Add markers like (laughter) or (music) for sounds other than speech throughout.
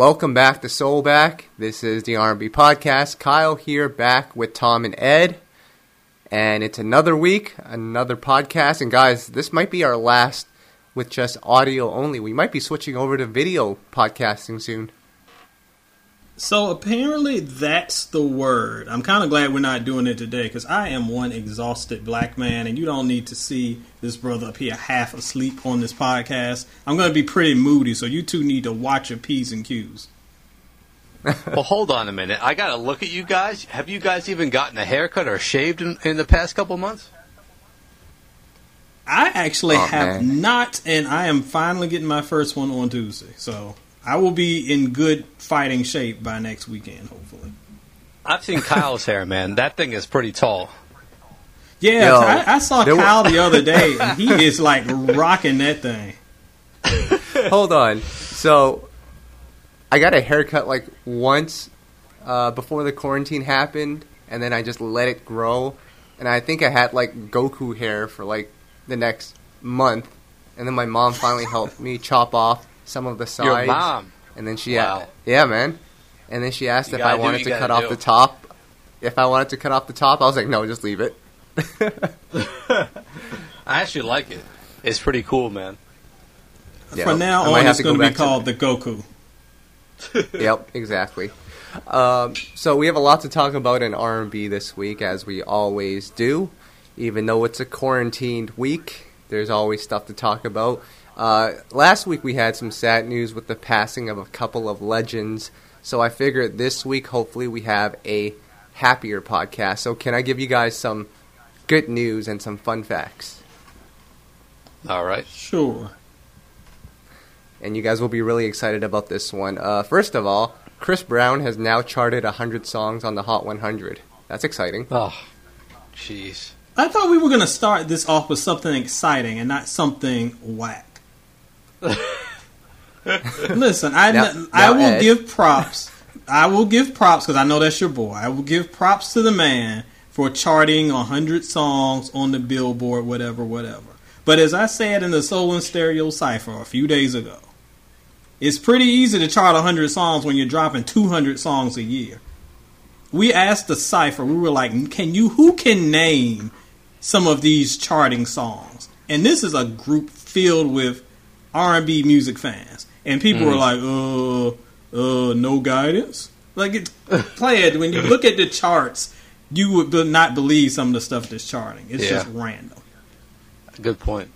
Welcome back to Soul Back. This is the R&B podcast. Kyle here, back with Tom and Ed, and it's another week, another podcast. And guys, this might be our last with just audio only. We might be switching over to video podcasting soon. So apparently that's the word. I'm kind of glad we're not doing it today because I am one exhausted black man, and you don't need to see this brother up here half asleep on this podcast. I'm going to be pretty moody, so you two need to watch your p's and q's. (laughs) well, hold on a minute. I got to look at you guys. Have you guys even gotten a haircut or shaved in, in the past couple months? I actually oh, have man. not, and I am finally getting my first one on Tuesday. So I will be in good fighting shape by next weekend, hopefully. I've seen Kyle's hair, man. That thing is pretty tall. Yeah, Yo, I, I, saw Kyle the other day, (laughs) and he is like rocking that thing. (laughs) Hold on. So, I got a haircut like once uh, before the quarantine happened, and then I just let it grow. And I think I had like Goku hair for like the next month, and then my mom finally helped me chop off some of the sides. Your mom. And then she, wow. yeah, man. And then she asked you if I wanted to cut do. off the top. If I wanted to cut off the top, I was like, no, just leave it. (laughs) I actually like it. It's pretty cool, man. Yeah, From now on, it's going to be called the Goku. (laughs) yep, exactly. Um, so we have a lot to talk about in R&B this week, as we always do. Even though it's a quarantined week, there's always stuff to talk about. Uh, last week we had some sad news with the passing of a couple of legends, so I figured this week hopefully we have a happier podcast. So can I give you guys some good news and some fun facts? All right. Sure. And you guys will be really excited about this one. Uh, first of all, Chris Brown has now charted 100 songs on the Hot 100. That's exciting. Oh, jeez. I thought we were going to start this off with something exciting and not something whack. (laughs) Listen, I now, now I will Ed. give props. I will give props because I know that's your boy. I will give props to the man for charting hundred songs on the Billboard, whatever, whatever. But as I said in the Soul and Stereo Cipher a few days ago, it's pretty easy to chart hundred songs when you're dropping two hundred songs a year. We asked the Cipher, we were like, "Can you? Who can name some of these charting songs?" And this is a group filled with R and B music fans, and people mm. were like, "Uh, uh, no guidance." Like it, play it when you (laughs) look at the charts, you would not believe some of the stuff that's charting. It's yeah. just random. Good point.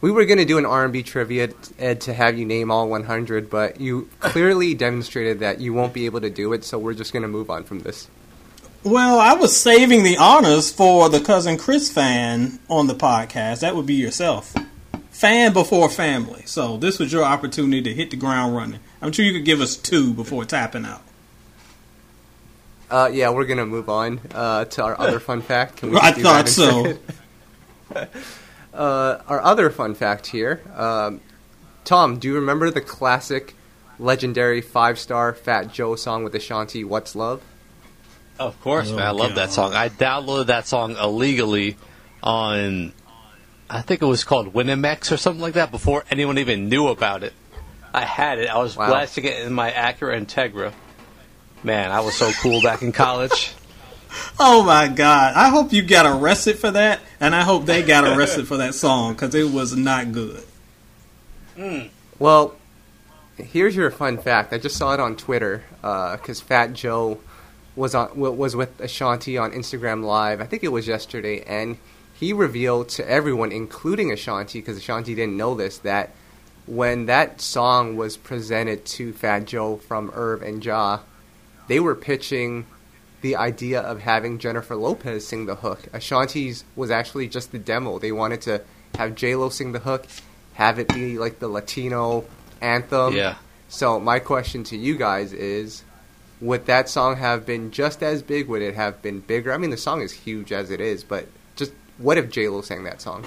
We were going to do an R&B trivia, Ed, to have you name all 100, but you clearly (laughs) demonstrated that you won't be able to do it, so we're just going to move on from this. Well, I was saving the honors for the cousin Chris fan on the podcast. That would be yourself fan before family. So this was your opportunity to hit the ground running. I'm sure you could give us two before tapping out. Uh, yeah, we're gonna move on uh, to our other fun (laughs) fact. Can we I thought so. (laughs) uh, our other fun fact here, um, Tom. Do you remember the classic, legendary five-star Fat Joe song with Ashanti? "What's Love"? Of course, oh, man. I love God. that song. I downloaded that song illegally on I think it was called WinMX or something like that before anyone even knew about it. I had it. I was wow. blasting it in my Acura Integra. Man, I was so cool back in college. (laughs) Oh my god! I hope you got arrested for that, and I hope they got arrested for that song because it was not good. Mm. Well, here's your fun fact. I just saw it on Twitter because uh, Fat Joe was on was with Ashanti on Instagram Live. I think it was yesterday, and he revealed to everyone, including Ashanti, because Ashanti didn't know this, that when that song was presented to Fat Joe from Irv and Ja, they were pitching the idea of having Jennifer Lopez sing the hook. Ashanti's was actually just the demo. They wanted to have J Lo sing the hook, have it be like the Latino anthem. Yeah. So my question to you guys is, would that song have been just as big? Would it have been bigger? I mean, the song is huge as it is, but what if J Lo sang that song?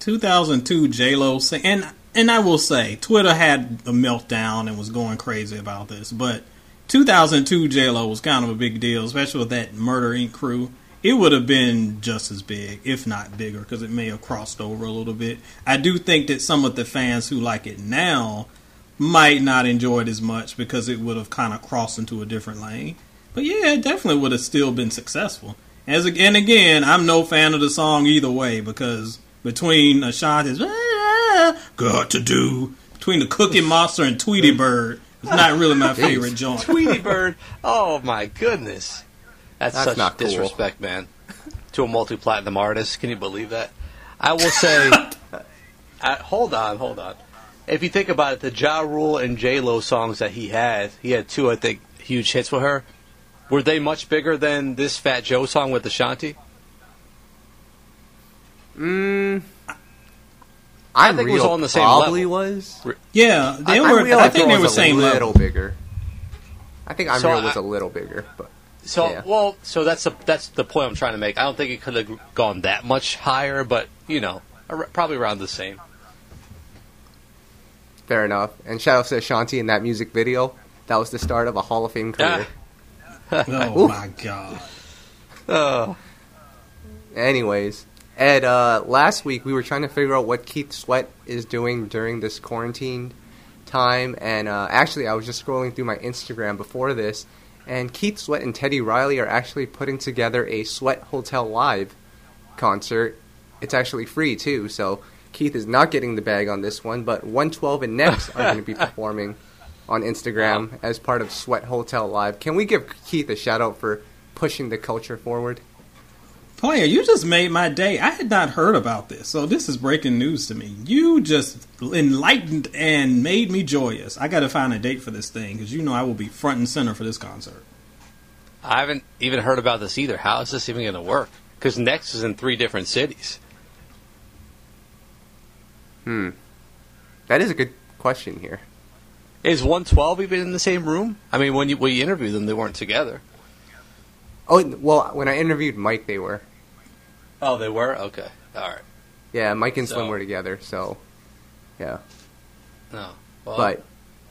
2002 J Lo sang, and and I will say Twitter had a meltdown and was going crazy about this, but 2002 J Lo was kind of a big deal, especially with that Murder Inc. crew. It would have been just as big, if not bigger, because it may have crossed over a little bit. I do think that some of the fans who like it now might not enjoy it as much because it would have kind of crossed into a different lane. But yeah, it definitely would have still been successful. As and again, I'm no fan of the song either way because between Ashanti's ah, "Got to Do," between the Cookie Monster and Tweety Bird, it's not really my (laughs) favorite joint. Tweety Bird, oh my goodness, that's, that's such not disrespect, cool. man. To a multi-platinum artist, can you believe that? I will say, (laughs) uh, hold on, hold on if you think about it, the Ja Rule and J Lo songs that he had, he had two, I think, huge hits for her. Were they much bigger than this Fat Joe song with Ashanti? Mm, I think it was all on the same probably level. was. Yeah, they I, were. I, I think they were same little level. bigger. I think I'm so Real was a little bigger, but so yeah. well, so that's a, that's the point I'm trying to make. I don't think it could have gone that much higher, but you know, probably around the same. Fair enough. And shout out to Ashanti in that music video. That was the start of a Hall of Fame career. Oh (laughs) my god. Oh. Anyways, Ed, uh, last week we were trying to figure out what Keith Sweat is doing during this quarantine time, and uh, actually I was just scrolling through my Instagram before this, and Keith Sweat and Teddy Riley are actually putting together a Sweat Hotel Live concert. It's actually free too, so Keith is not getting the bag on this one, but 112 and Next are going to be (laughs) performing on Instagram wow. as part of Sweat Hotel Live. Can we give Keith a shout out for pushing the culture forward? Player, you just made my day. I had not heard about this, so this is breaking news to me. You just enlightened and made me joyous. I got to find a date for this thing because you know I will be front and center for this concert. I haven't even heard about this either. How is this even going to work? Because Next is in three different cities. Hmm. That is a good question here. Is 112 even in the same room? I mean, when you when you interviewed them, they weren't together. Oh well, when I interviewed Mike, they were. Oh, they were. Okay, all right. Yeah, Mike and so, Slim were together, so yeah. No, well, but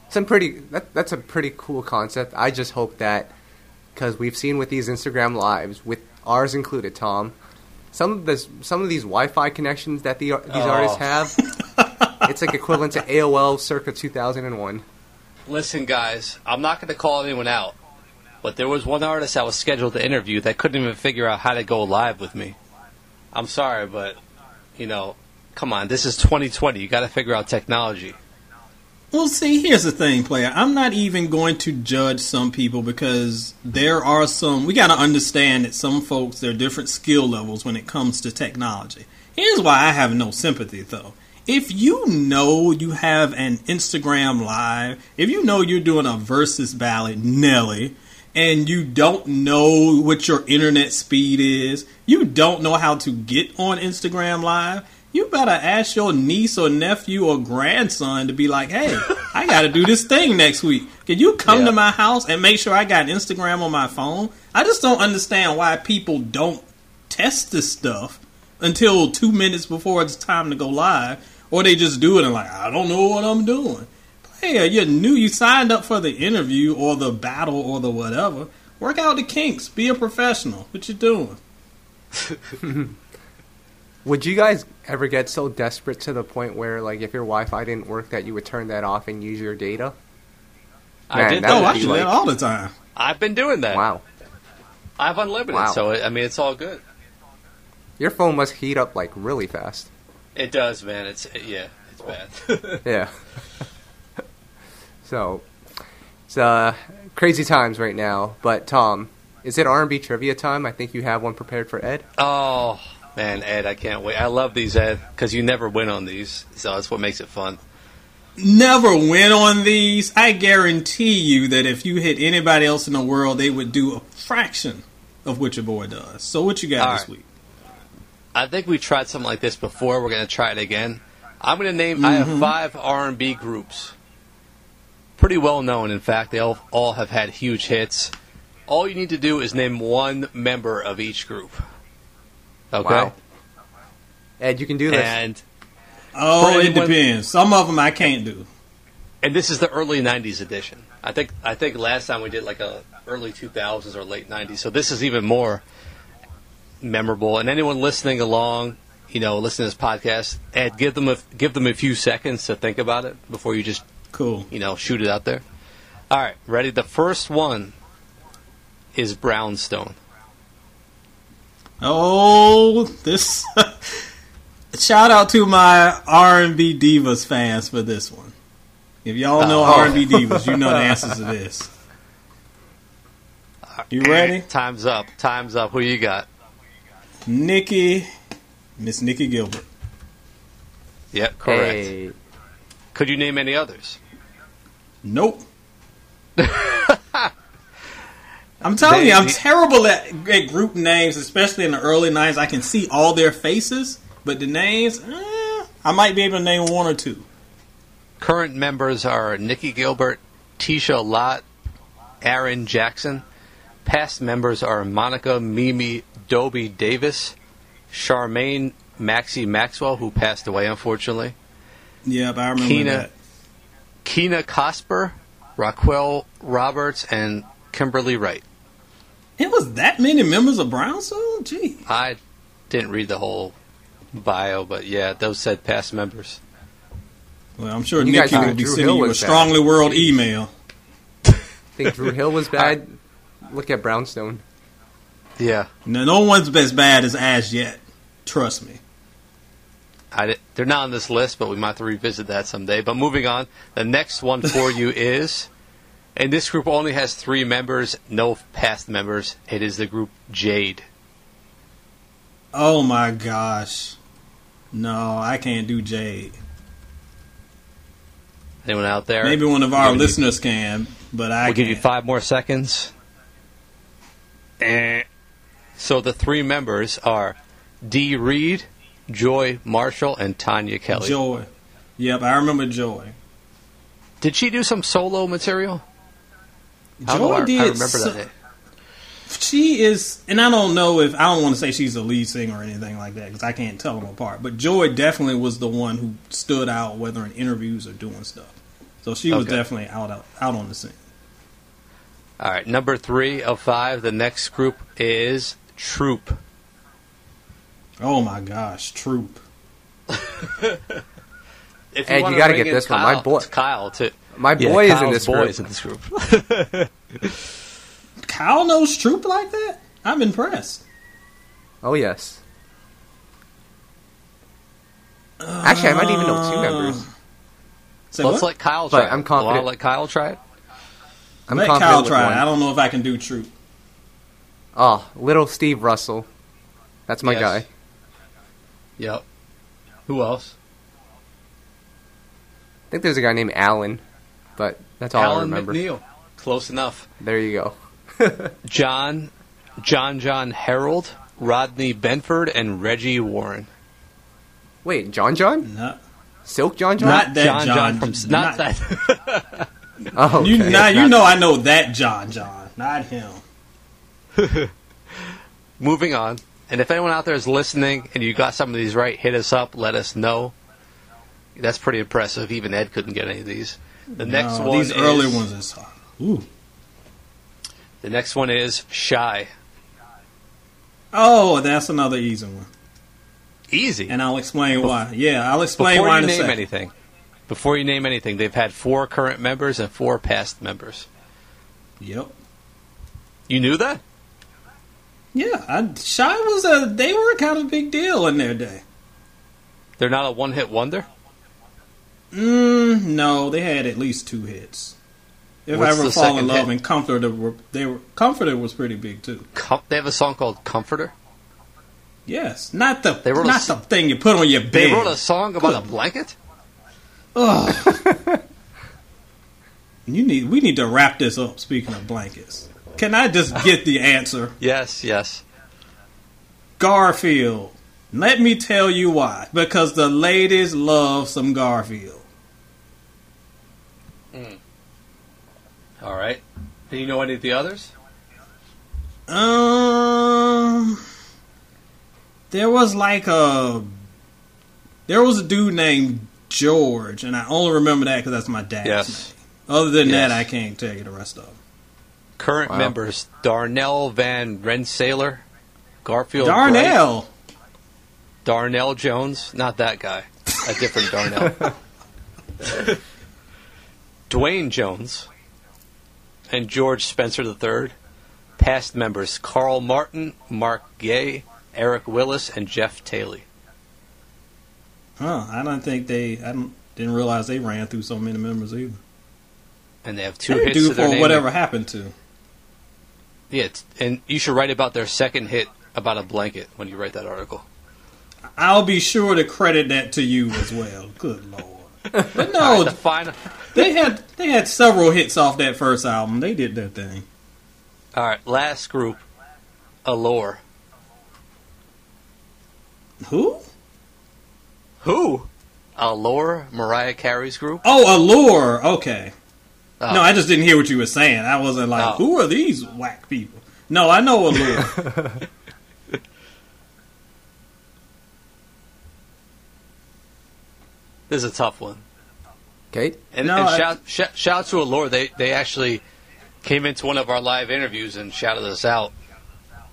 some pretty. That, that's a pretty cool concept. I just hope that because we've seen with these Instagram lives, with ours included, Tom, some of this, some of these Wi-Fi connections that the, these oh. artists have, (laughs) it's like equivalent to AOL circa 2001. Listen, guys, I'm not going to call anyone out, but there was one artist that was scheduled to interview that couldn't even figure out how to go live with me. I'm sorry, but you know, come on, this is 2020. You got to figure out technology. Well, see, here's the thing, player. I'm not even going to judge some people because there are some. We got to understand that some folks there are different skill levels when it comes to technology. Here's why I have no sympathy, though. If you know you have an Instagram live, if you know you're doing a Verzuz ballot, Nelly, and you don't know what your internet speed is, you don't know how to get on Instagram live, you better ask your niece or nephew or grandson to be like, hey, I got to do this thing next week. Can you come yeah. to my house and make sure I got Instagram on my phone? I just don't understand why people don't test this stuff until two minutes before it's time to go live, or they just do it and like, I don't know what I'm doing. Player, uh, you knew you signed up for the interview or the battle or the whatever. Work out the kinks. Be a professional. What you doing? (laughs) Would you guys ever get so desperate to the point where, like, if your Wi-Fi didn't work, that you would turn that off and use your data? Man, oh, I did. No, I do like, that all the time. I've been doing that. Wow. I have unlimited, wow. so I mean, it's all good. Your phone must heat up like really fast. It does, man. It's yeah, it's bad. (laughs) (laughs) yeah. so, it's uh, crazy times right now. But Tom, is it R and B trivia time? I think you have one prepared for Ed. Oh, Man, Ed, I can't wait. I love these, Ed, because you never win on these, so that's what makes it fun. Never win on these. I guarantee you that if you hit anybody else in the world, they would do a fraction of what your boy does. So, what you got All this right. week? I think we tried something like this before. We're going to try it again. I'm going to name. Mm-hmm. I have mm-hmm. five R&B groups, pretty well known. In fact, they all all have had huge hits. All you need to do is name one member of each group. Okay. Wow. Ed, you can do this. And oh, it depends. Some of them I can't do. And this is the early '90s edition. I think I think last time we did like a early 2000s or late '90s. So this is even more memorable. And anyone listening along, you know, listening to this podcast, Ed, give them a give them a few seconds to think about it before you just Cool. You know, shoot it out there. All right, ready? The first one is Brownstone. Oh, this. (laughs) shout out to my R and B divas fans for this one. If y'all know oh. R and B divas, you know the answers to this. (laughs) You ready? Time's up. Time's up. Who you got? Nikki, Miss Nicci Gilbert. Yep, correct. Hey. Could you name any others? Nope. (laughs) I'm telling they, you, I'm terrible at, at, group names, especially in the early '90s. I can see all their faces, but the names, eh, I might be able to name one or two. Current members are Nicci Gilbert, Tisha Lott, Aaron Jackson. Past members are Monica Mimi Dobie Davis, Charmaine Maxie Maxwell, who passed away unfortunately. Yep, I remember Keena, that. Kina Cosper, Raquel Roberts, and Kimberly Wright. It was that many members of Brownstone? Gee. I didn't read the whole bio, but yeah, those said past members. Well, I'm sure you Nikki will be Drew sending Hill you a strongly bad. world email. Think Dru Hill was (laughs) bad? Look at Brownstone. Yeah. No, no one's as bad as Ash yet. Trust me. I, they're not on this list, but we might have to revisit that someday. But moving on, the next one for you (laughs) is, and this group only has three members, no past members. It is the group Jade. Oh my gosh. No, I can't do Jade. Anyone out there? Maybe one of our listeners you, can, but I. We'll can't. give you five more seconds. Eh. So the three members are Dee Reed, Joi Marshall, and Tonya Kelly. Joy. Yep, I remember Joy. Did she do some solo material? Joy I, did. I remember so, that. She is, and I don't know if I don't want to say she's a lead singer or anything like that because I can't tell them apart. But Joy definitely was the one who stood out, whether in interviews or doing stuff. So she was okay. definitely out, out out on the scene. All right, number three of five. The next group is Troop. Oh my gosh, Troop. (laughs) if you you got to get this Kyle, one. My boy, Kyle, too. My boy yeah, is in this group. in this group. Kyle knows Troop like that. I'm impressed. Oh yes. Uh, Actually, I might even know two members. Let's what? let Kyle try. But I'm confident. I'll let Kyle try it. I'm let Kyle try it. I don't know if I can do Troop. Oh, ah, little Steve Russell. That's my yes. guy. Yep. Who else? I think there's a guy named Alan, but that's all Alan I remember. McNeil. Close enough. There you go. (laughs) John, John John Harold, Rodney Benford, and Reggie Warren. Wait, John John? No. Silk John John? Not that John John, John from not, not that. (laughs) oh, okay. you now you know I know that John John, not him. (laughs) Moving on. And if anyone out there is listening and you got some of these right, hit us up. Let us know. That's pretty impressive. Even Ed couldn't get any of these. The next one. These is, early ones is. Ooh. The next one is Shai. Oh, that's another easy one. Easy. And I'll explain why. Yeah, I'll explain Before why. Before you name anything, before you name anything, they've had four current members and four past members. Yep. You knew that? Yeah, I, Shai was a. They were kind of a big deal in their day. They're not a one-hit wonder. Mm, no, they had at least two hits. If What's I ever fall in love hit? and Comforter were they were Comforter was pretty big too. Com- they have a song called Comforter. Yes, not the they wrote not a, the thing you put on your bed. They wrote a song about Good. a blanket. Ugh. (laughs) you need we need to wrap this up. Speaking of blankets. Can I just get the answer? (laughs) yes, yes. Garfield. Let me tell you why. Because the ladies love some Garfield. Mm. All right. Do you know any of the others? Um, there was like a there was a dude named George, and I only remember that because that's my dad's yes. name. Other than yes. that, I can't tell you the rest of them. Current wow. members: Darnell Van Rensalier, Garfield. Darnell. Bright, Darnell Jones, not that guy. A different Darnell. (laughs) Dwayne Jones and George Spencer III. Past members Carl Martin, Marc Gay, Eric Willis, and Jeff Taylor. Huh? I don't think they. I don't, didn't realize they ran through so many members either. And they have two they hits do for whatever happened to. Yeah, and you should write about their second hit about a blanket when you write that article. I'll be sure to credit that to you as well. Good lord. But no, right, the final... they had they had several hits off that first album. They did their thing. All right, last group, Allure. Who? Who? Allure, Mariah Carey's group. Oh, Allure. Okay. Oh. No, I just didn't hear what you were saying. I wasn't like, oh. who are these whack people? No, I know Allure. (laughs) this is a tough one. Okay. And, no, and I... shout, shout, shout out to Allure. They they actually came into one of our live interviews and shouted us out.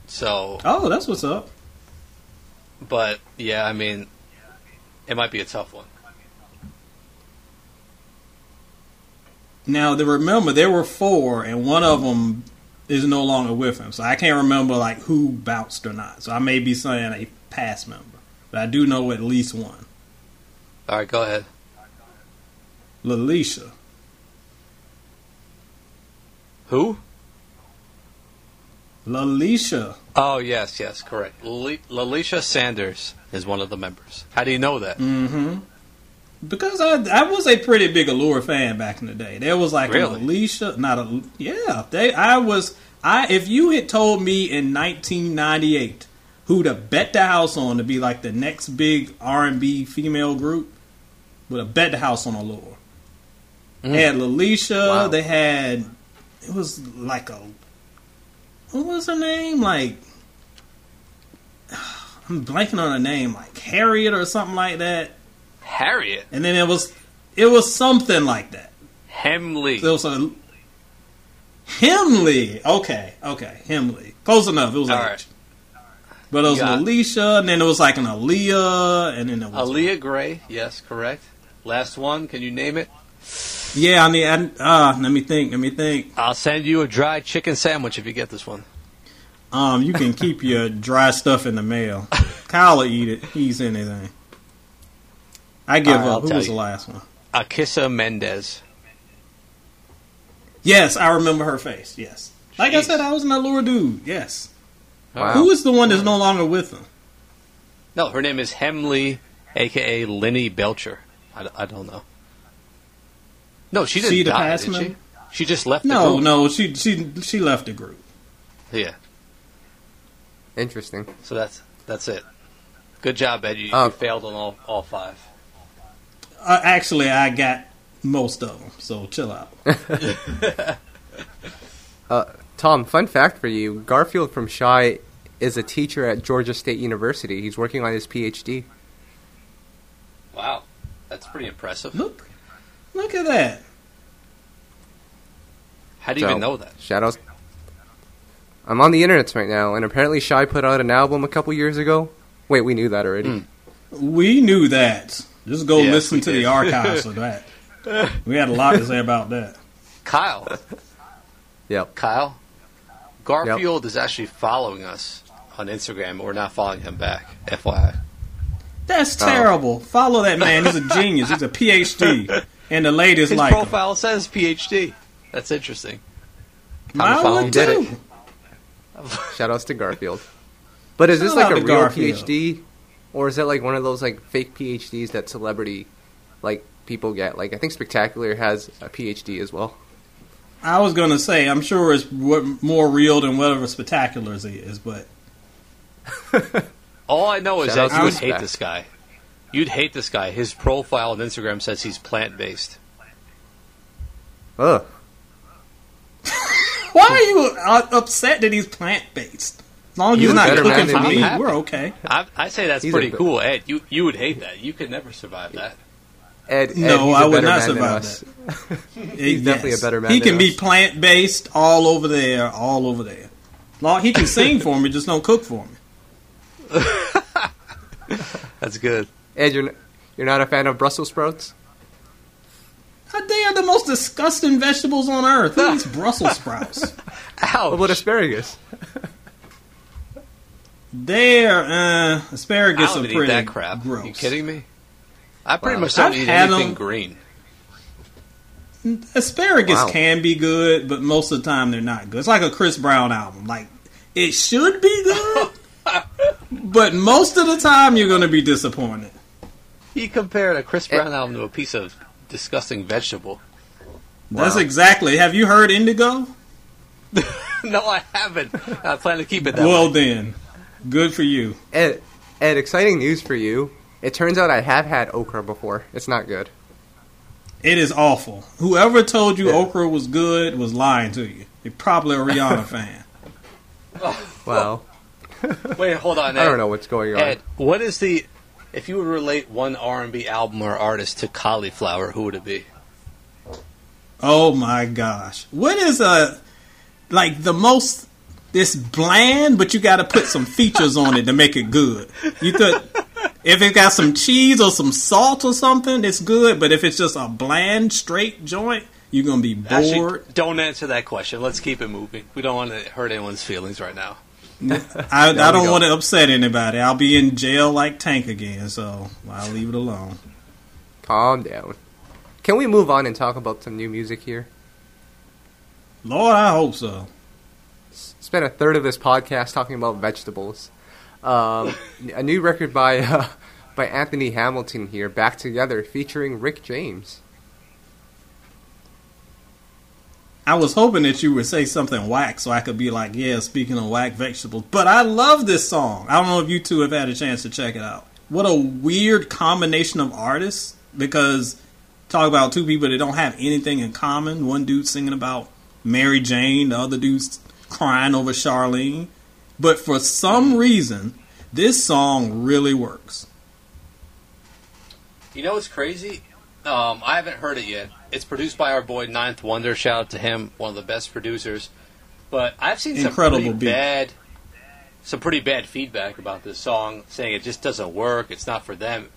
So. Oh, that's what's up. But yeah, I mean, it might be a tough one. Now, to remember, there were four, and one of them is no longer with him. So I can't remember like who bounced or not. So I may be saying a past member, but I do know at least one. All right, go ahead. Lalisha. Who? Lalisha. Oh yes, yes, correct. Lalisha Sanders is one of the members. How do you know that? Mm-hmm. Because I I was a pretty big Allure fan back in the day. There was like really? Alicia, not a yeah. They I was I if you had told me in 1998 who to bet the house on to be like the next big R and B female group, would have bet the house on Allure. Mm. They had Lalisha. Wow. They had it was like a what was her name? Like I'm blanking on her name, like Harriet or something like that. Harriet. And then it was it was something like that. Hemley. So it was a Hemley. Okay, okay, Hemley. Close enough. It was All. Right. But it was an Alicia, and then it was like an Aaliyah, and then it was Aaliyah Gray. Yes, correct. Last one. Can you name it? Yeah, I need. uh, let me think. Let me think. I'll send you a dry chicken sandwich if you get this one. Um, you can keep your dry stuff in the mail. Kyle will eat it. He's anything. I give right, up. Who was you. the last one? Akissa Mendez. Yes, I remember her face. Yes. Like Jeez. I said, I was an Allure dude. Yes. Wow. Who is the one that's no longer with them? No, her name is Hemley, aka Lenny Belcher. I, I don't know. No, she didn't she die, did she? She just left. No, no, she she she left the group. Yeah. Interesting. So that's that's it. Good job, Ed. You, uh, you failed on all all five. Uh, actually, I got most of them. So chill out. (laughs) uh, Tom, fun fact for you: Garfield from Shai is a teacher at Georgia State University. He's working on his PhD. Wow, that's pretty impressive. Look, Look at that. How do you so, even know that? Shadows. I'm on the internet right now, and apparently Shai put out an album a couple years ago. Wait, we knew that already. Mm. We knew that. Just go yes, listen to did. the archives of that. (laughs) We had a lot to say about that. Kyle. Yep. Kyle. Garfield yep. is actually following us on Instagram, but we're not following him back. FYI. That's terrible. Oh. Follow that man. He's a genius. He's a PhD. (laughs) And the latest His like profile him. says PhD. That's interesting. Mine would did it. (laughs) Shoutouts to Garfield. But is this like a real Garfield. PhD, or is that like one of those like fake PhDs that celebrity like people get? Like I think Spectacular has a PhD as well. I was gonna say I'm sure it's more real than whatever Spectacular is, but (laughs) all I know is that you would hate this guy. You'd hate this guy. His profile on Instagram says he's plant based. Ugh. Why are you uh, upset that he's plant based? As long as he's not cooking for me, we're okay. I, I say that's he's pretty cool, Ed. You you would hate that. You could never survive that. Ed, Ed no, I would not survive that. (laughs) he's yes. definitely a better man. He can be plant based all over there, all over there. Long he can sing for me, just don't cook for me. (laughs) that's good. Ed, you're you're not a fan of Brussels sprouts? They are the most disgusting vegetables on earth. Who eats Brussels sprouts? (laughs) Ouch. What about asparagus? They're uh, asparagus I are pretty that crap. gross. Are you kidding me? I pretty wow. much don't I've eat anything them. green. Asparagus wow. can be good, but most of the time they're not good. It's like a Chris Brown album. Like it should be good, (laughs) but most of the time you're going to be disappointed. He compared a Chris Brown album to a piece of disgusting vegetable. That's wow. exactly. Have you heard Indigo? (laughs) no, I haven't. I plan to keep it that well, way. then, good for you. Ed, Ed, exciting news for you. It turns out I have had okra before. It's not good. It is awful. Whoever told you yeah. okra was good was lying to you. You're probably a Rihanna (laughs) fan. Well, wait, hold on. Ed. I don't know what's going on. Ed, what is the? If you would relate one R and B album or artist to cauliflower, who would it be? Oh my gosh! What is a like the most? This bland, but you got to put some features on it to make it good. You could if it got some cheese or some salt or something, it's good. But if it's just a bland, straight joint, you're gonna be bored. Actually, don't answer that question. Let's keep it moving. We don't want to hurt anyone's feelings right now. I, I don't want to upset anybody. I'll be in jail like Tank again, so I'll leave it alone. Calm down. Can we move on and talk about some new music here? Lord, I hope so. Spent a third of this podcast talking about vegetables. Um, (laughs) a new record by uh, by Anthony Hamilton here, "Back Together," featuring Rick James. I was hoping that you would say something whack so I could be like, yeah, speaking of whack vegetables. But I love this song. I don't know if you two have had a chance to check it out. What a weird combination of artists because talk about two people that don't have anything in common. One dude singing about Mary Jane, the other dude's crying over Charlene. But for some reason, this song really works. You know what's crazy? Um, I haven't heard it yet. It's produced by our boy Ninth Wonder. Shout out to him, one of the best producers. But I've seen Incredible some pretty beat. bad, some pretty bad feedback about this song, saying it just doesn't work. It's not for them.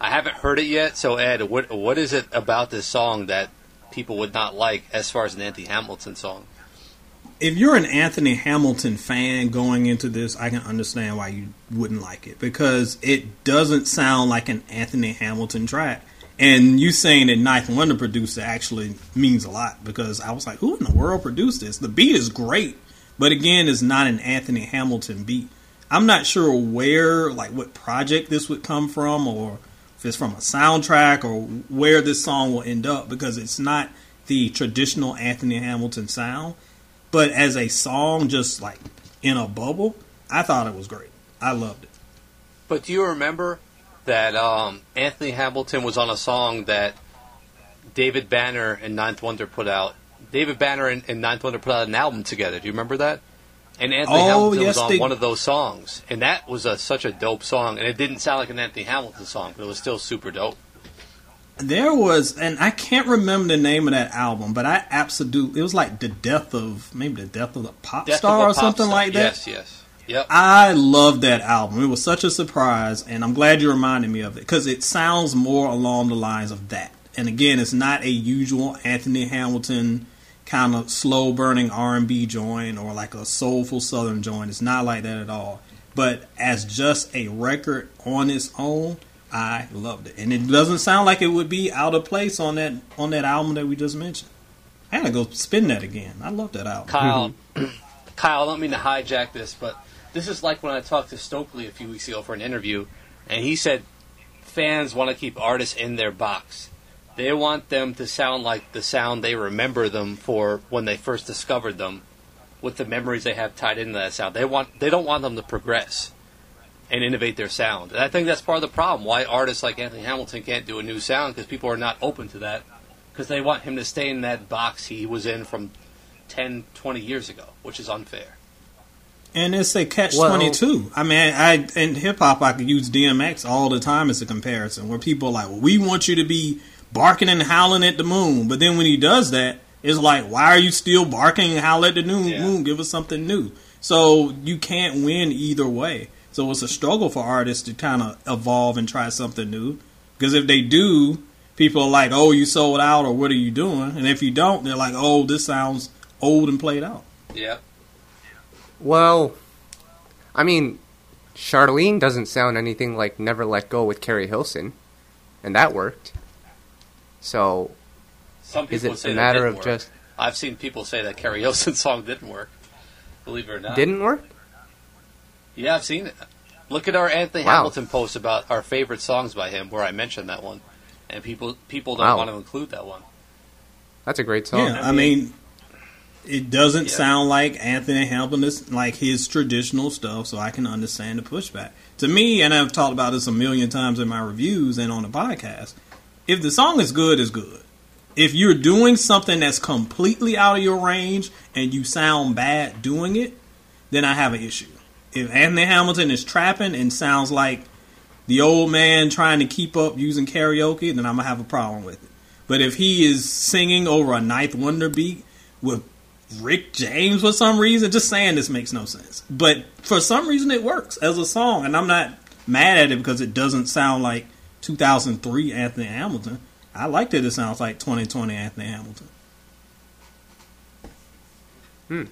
I haven't heard it yet. So Ed, what what is it about this song that people would not like as far as an Anthony Hamilton song? if you're an Anthony Hamilton fan going into this, I can understand why you wouldn't like it because it doesn't sound like an Anthony Hamilton track. And you saying that Ninth Wonder produced it actually means a lot because I was like, who in the world produced this? The beat is great, but again, it's not an Anthony Hamilton beat. I'm not sure where, like, what project this would come from or if it's from a soundtrack or where this song will end up because it's not the traditional Anthony Hamilton sound but as a song, just like in a bubble, I thought it was great. I loved it. But do you remember that um, Anthony Hamilton was on a song that David Banner and Ninth Wonder put out? David Banner and, and Ninth Wonder put out an album together. Do you remember that? And Anthony oh, Hamilton yes, was on they... one of those songs, and that was a, such a dope song. And it didn't sound like an Anthony Hamilton song, but it was still super dope. There was, and I can't remember the name of that album, but I absolutely, it was like the death of, maybe the death of the pop death star or something star. like that. Yes, yes. Yep. I love that album. It was such a surprise, and I'm glad you reminded me of it because it sounds more along the lines of that. And again, it's not a usual Anthony Hamilton kind of slow burning R&B joint or like a soulful southern joint. It's not like that at all. But as just a record on its own, I loved it, and it doesn't sound like it would be out of place on that on that album that we just mentioned. I gotta go spin that again. I love that album. Kyle, mm-hmm. Kyle, I don't mean to hijack this, but this is like when I talked to Stokley a few weeks ago for an interview, and he said fans want to keep artists in their box. They want them to sound like the sound they remember them for when they first discovered them, with the memories they have tied into that sound. They want they don't want them to progress and innovate their sound. And I think that's part of the problem why artists like Anthony Hamilton can't do a new sound because people are not open to that because they want him to stay in that box he was in from 10, 20 years ago, which is unfair. And it's a catch well, twenty two. I mean, I in hip hop I could use DMX all the time as a comparison, where people are like, well, "We want you to be barking and howling at the moon," but then when he does that, it's like, "Why are you still barking and howling at the moon? Yeah. Moon, give us something new." So you can't win either way. So it's a struggle for artists to kind of evolve and try something new. Because if they do, people are like, "Oh, you sold out," or "What are you doing?" And if you don't, they're like, "Oh, this sounds old and played out." Yeah. Well, I mean, Charlene doesn't sound anything like "Never Let Go" with Keri Hilson, and that worked. So, some people is it a matter of work. just? I've seen people say that Keri Hilson (laughs) song didn't work. Believe it or not, didn't work. Yeah, I've seen it. Look at our Anthony wow. Hamilton post about our favorite songs by him, where I mentioned that one, and people people don't wow. want to include that one. That's a great song. Yeah, I mean, it doesn't yeah. sound like Anthony Hamilton is like his traditional stuff, so I can understand the pushback. To me, and I've talked about this a million times in my reviews and on the podcast, if the song is good, it's good. If you're doing something that's completely out of your range and you sound bad doing it, then I have an issue if Anthony Hamilton is trapping and sounds like the old man trying to keep up using karaoke, then I'm gonna have a problem with it. But if he is singing over a Ninth Wonder beat with Rick James for some reason, just saying this makes no sense. But for some reason, it works as a song, and I'm not mad at it because it doesn't sound like 2003 Anthony Hamilton. I like it. It sounds like 2020 Anthony Hamilton. Hmm.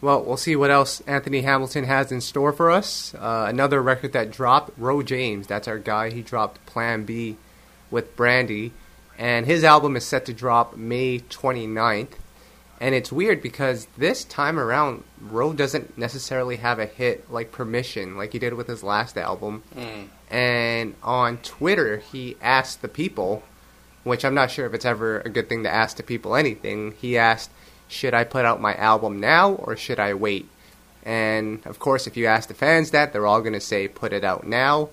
Well, we'll see what else Anthony Hamilton has in store for us. Uh, another record that dropped, Ro James, that's our guy. He dropped Plan B with Brandy, and his album is set to drop May 29th. And it's weird because this time around, Ro doesn't necessarily have a hit like Permission, like he did with his last album. Mm. And on Twitter, he asked the people, which I'm not sure if it's ever a good thing to ask the people anything. He asked, should I put out my album now or should I wait? And of course, if you ask the fans that, they're all going to say put it out now.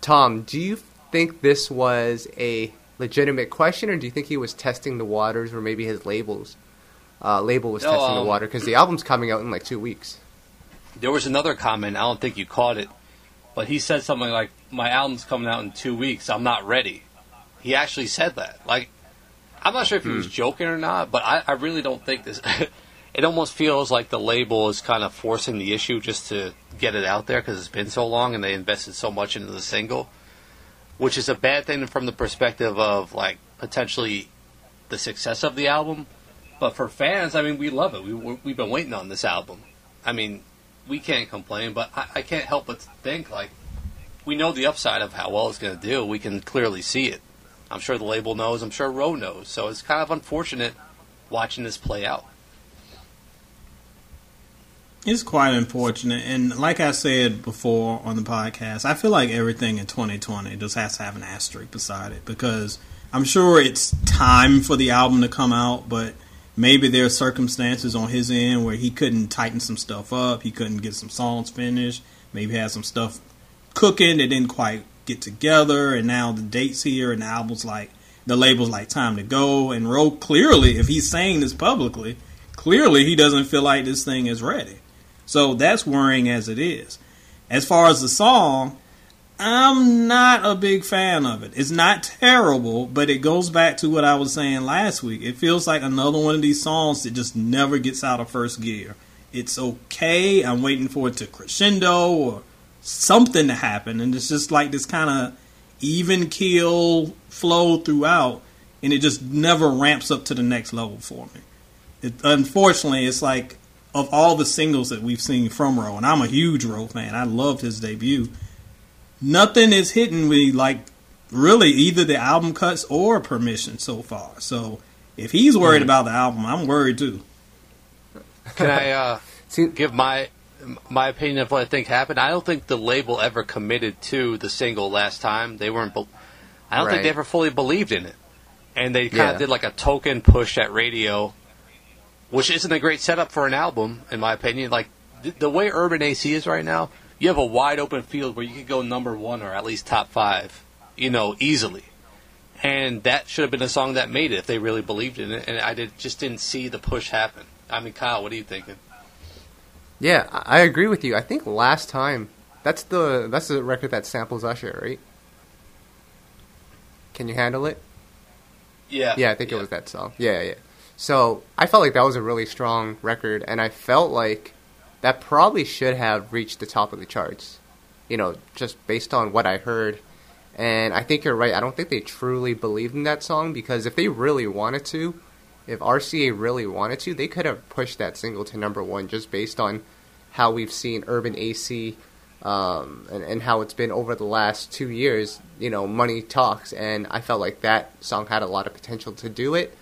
Tom, do you think this was a legitimate question, or do you think he was testing the waters, or maybe his labels uh, label was no, testing um, the water because the album's coming out in like two weeks? There was another comment. I don't think you caught it, but he said something like, "My album's coming out in two weeks. I'm not ready." He actually said that. Like I'm not sure if he was hmm. joking or not, but I, I really don't think this. (laughs) it almost feels like the label is kind of forcing the issue just to get it out there because it's been so long and they invested so much into the single, which is a bad thing from the perspective of like potentially the success of the album. But for fans, I mean, we love it. We, we've been waiting on this album. I mean, we can't complain, but I, I can't help but think like we know the upside of how well it's going to do. We can clearly see it. I'm sure the label knows. I'm sure Ro knows. So it's kind of unfortunate watching this play out. It's quite unfortunate, and like I said before on the podcast, I feel like everything in 2020 just has to have an asterisk beside it because I'm sure it's time for the album to come out, but maybe there are circumstances on his end where he couldn't tighten some stuff up, he couldn't get some songs finished, maybe had some stuff cooking that didn't quite get together, and now the date's here, and the album's like the label's like time to go. And Ro clearly, if he's saying this publicly, clearly he doesn't feel like this thing is ready. So that's worrying as it is. As far as the song, I'm not a big fan of it. It's not terrible, but it goes back to what I was saying last week. It feels like another one of these songs that just never gets out of first gear. It's okay. I'm waiting for it to crescendo or something to happen, and it's just like this kind of even keel flow throughout, and it just never ramps up to the next level for me. It, unfortunately, it's like of all the singles that we've seen from Ro, and I'm a huge Ro fan. I loved his debut. Nothing is hitting me like really either the album cuts or permission so far. So if he's worried mm. about the album, I'm worried too. Can I uh, give my my opinion of what I think happened. I don't think the label ever committed to the single last time. They weren't. Be- I don't right. think they ever fully believed in it, and they kind yeah. of did like a token push at radio, which isn't a great setup for an album, in my opinion. Like th- the way Urban AC is right now, you have a wide open field where you could go number one or at least top five, you know, easily. And that should have been a song that made it if they really believed in it. And I did, just didn't see the push happen. I mean, Kyle, what are you thinking? Yeah, I agree with you. I think last time that's the that's the record that samples Usher, right? Can you handle it? Yeah. Yeah, I think yeah. it was that song. Yeah, yeah. So I felt like that was a really strong record, and I felt like that probably should have reached the top of the charts. You know, just based on what I heard And I think you're right. I don't think they truly believed in that song because if they really wanted to, if RCA really wanted to, they could have pushed that single to number one just based on how we've seen Urban AC um, and, and how it's been over the last two years. You know, money talks, and I felt like that song had a lot of potential to do it.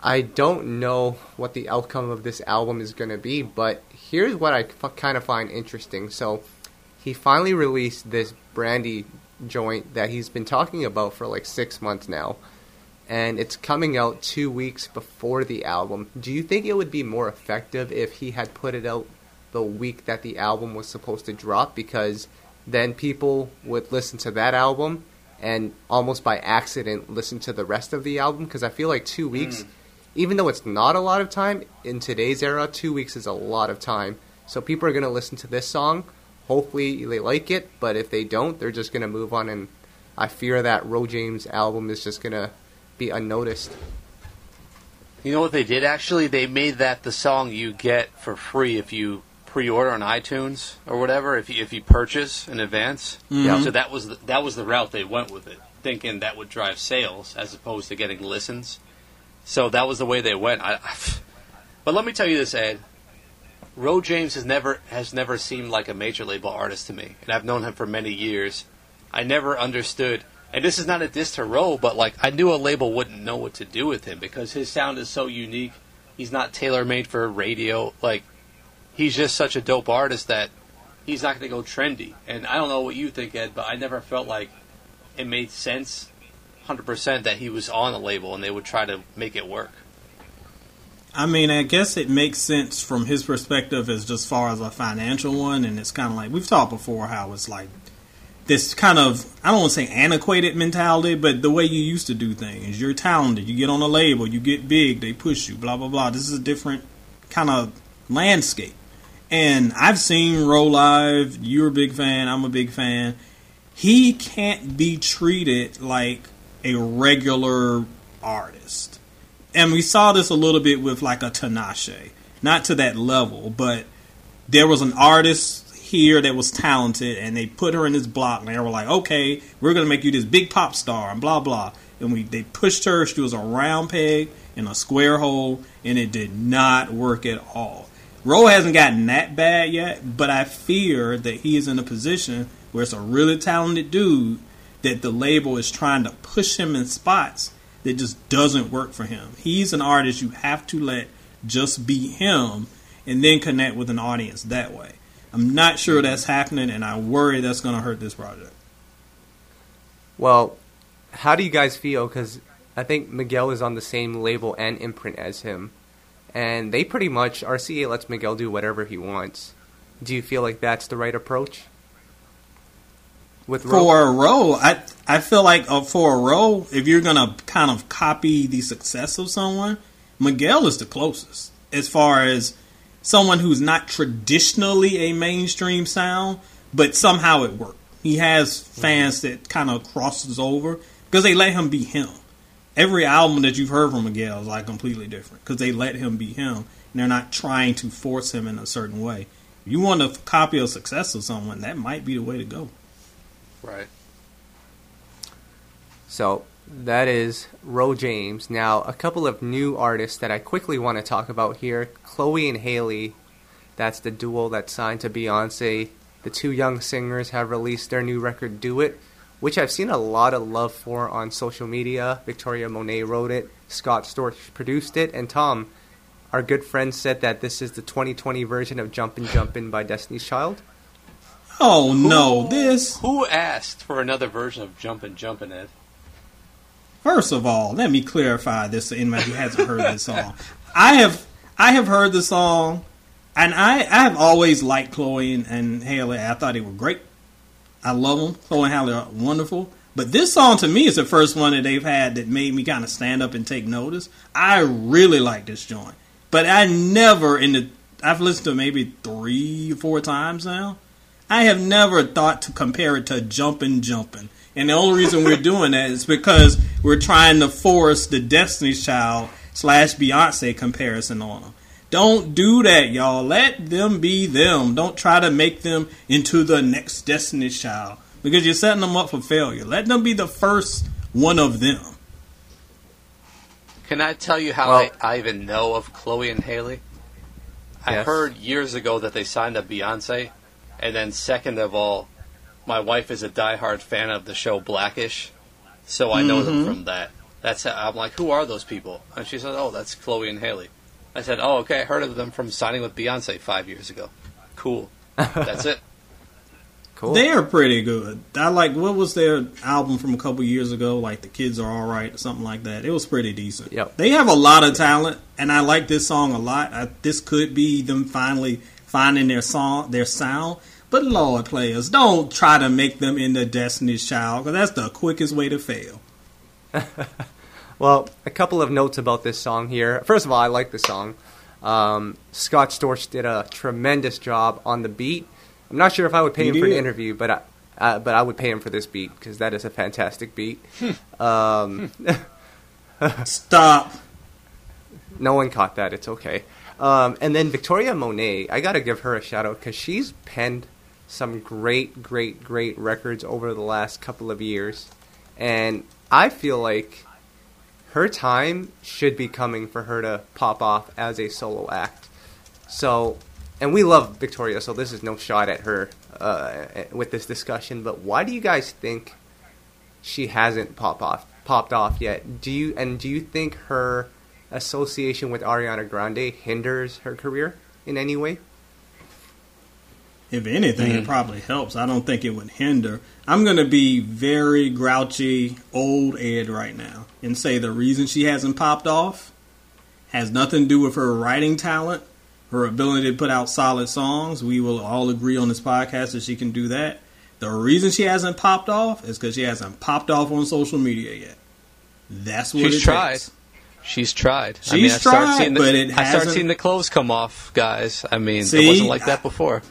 I don't know what the outcome of this album is going to be, but here's what I f- kind of find interesting. So, he finally released this brandy joint that he's been talking about for like six months now, and it's coming out two weeks before the album. Do you think it would be more effective if he had put it out the week that the album was supposed to drop? Because then people would listen to that album and almost by accident listen to the rest of the album. Because I feel like two weeks. Mm even though it's not a lot of time in today's era, two weeks is a lot of time. So people are going to listen to this song. Hopefully they like it, but if they don't, they're just going to move on. And I fear that Ro James album is just going to be unnoticed. You know what they did actually? They made that the song you get for free if you pre-order on iTunes or whatever. If you, if you purchase in advance, mm-hmm. yeah. So that was the, that was the route they went with it, thinking that would drive sales as opposed to getting listens. So that was the way they went. I, I, but let me tell you this, Ed. Ro James has never has never seemed like a major label artist to me, and I've known him for many years. I never understood, and this is not a diss to Ro, but like I knew a label wouldn't know what to do with him because his sound is so unique. He's not tailor made for radio. Like he's just such a dope artist that he's not going to go trendy. And I don't know what you think, Ed, but I never felt like it made sense 100% that he was on the label and they would try to make it work. I mean, I guess it makes sense from his perspective as just far as a financial one, and it's kind of like we've talked before how it's like this kind of I don't want to say antiquated mentality, but the way you used to do things. You're talented, you get on a label, you get big, they push you, blah blah blah. This is a different kind of landscape, and I've seen Ro live. You're a big fan, I'm a big fan. He can't be treated like a regular artist. And we saw this a little bit with like a Tinashe. Not to that level, but there was an artist here that was talented and they put her in this block and they were like, okay, we're going to make you this big pop star and blah, blah. And we they pushed her. She was a round peg in a square hole and it did not work at all. Ro hasn't gotten that bad yet, but I fear that he is in a position where it's a really talented dude that the label is trying to push him in spots that just doesn't work for him. He's an artist you have to let just be him and then connect with an audience that way. I'm not sure that's happening, and I worry that's going to hurt this project. Well, how do you guys feel? Because I think Miguel is on the same label and imprint as him, and they pretty much RCA lets Miguel do whatever he wants. Do you feel like that's the right approach? With for a role. I I feel like uh, for a role, if you're gonna kind of copy the success of someone, Miguel is the closest as far as someone who's not traditionally a mainstream sound, but somehow it worked. He has fans that kind of crosses over because they let him be him. Every album that you've heard from Miguel is like completely different because they let him be him and they're not trying to force him in a certain way. If you want to copy a success of someone, that might be the way to go. Right. So that is Ro James. Now, a couple of new artists that I quickly want to talk about here Chloe and Halle. That's the duo that signed to Beyonce. The two young singers have released their new record, Do It, which I've seen a lot of love for on social media. Victoria Monet wrote it, Scott Storch produced it, and Tom, our good friend, said that this is the 2020 version of Jumpin' Jumpin' by Destiny's Child. Oh who, no, this. Who asked for another version of Jumpin' Jumpin' Ed? First of all, let me clarify this to anybody who hasn't heard this song. I have I have heard the song, and I I have always liked Chloe and, and Halle. I thought they were great. I love them. Chloe and Halle are wonderful. But this song to me is the first one that they've had that made me kind of stand up and take notice. I really like this joint, but I never in the I've listened to maybe three, four times now. I have never thought to compare it to jumping, jumping. And the only reason we're doing that is because we're trying to force the Destiny's Child slash Beyonce comparison on them. Don't do that, y'all. Let them be them. Don't try to make them into the next Destiny's Child. because you're setting them up for failure. Let them be the first one of them. Can I tell you how well, I, I, even know of Chloe and Halle? I heard years ago that they signed up Beyonce, and then second of all, my wife is a diehard fan of the show Blackish, so I know mm-hmm. them from that. That's how, I'm like, who are those people? And she said, oh, that's Chloe and Halle. I said, oh, okay, I heard of them from signing with Beyonce five years ago. Cool. That's it. (laughs) Cool. They are pretty good. I like what was their album from a couple years ago, like "The Kids Are All Right" or something like that. It was pretty decent. Yep. They have a lot of talent, and I like this song a lot. I, this could be them finally finding their song, their sound. But Lord, players, don't try to make them into Destiny's Child because that's the quickest way to fail. (laughs) well, a couple of notes about this song here. First of all, I like the song. Um, Scott Storch did a tremendous job on the beat I'm not sure if I would pay him did. for an interview, but I, uh, but I would pay him for this beat because that is a fantastic beat. (laughs) Hmm. um, (laughs) Stop. No one caught that. It's okay. Um, and then Victoria Monet, I got to give her a shout out because she's penned some great, great, great records over the last couple of years, and I feel like her time should be coming for her to pop off as a solo act. So and we love Victoria, so this is no shot at her uh, with this discussion. But why do you guys think she hasn't popped off popped off yet? Do you and do you think her association with Ariana Grande hinders her career in any way? If anything, mm-hmm. it probably helps. I don't think it would hinder. I'm going to be very grouchy, old Ed right now, and say the reason she hasn't popped off has nothing to do with her writing talent her ability to put out solid songs. We will all agree on this podcast that she can do that. The reason she hasn't popped off is because she hasn't popped off on social media yet. That's what she's tried. Takes. She's tried. She's I mean, I tried, the, but it I started seeing the clothes come off, guys. I mean, See, it wasn't like that before.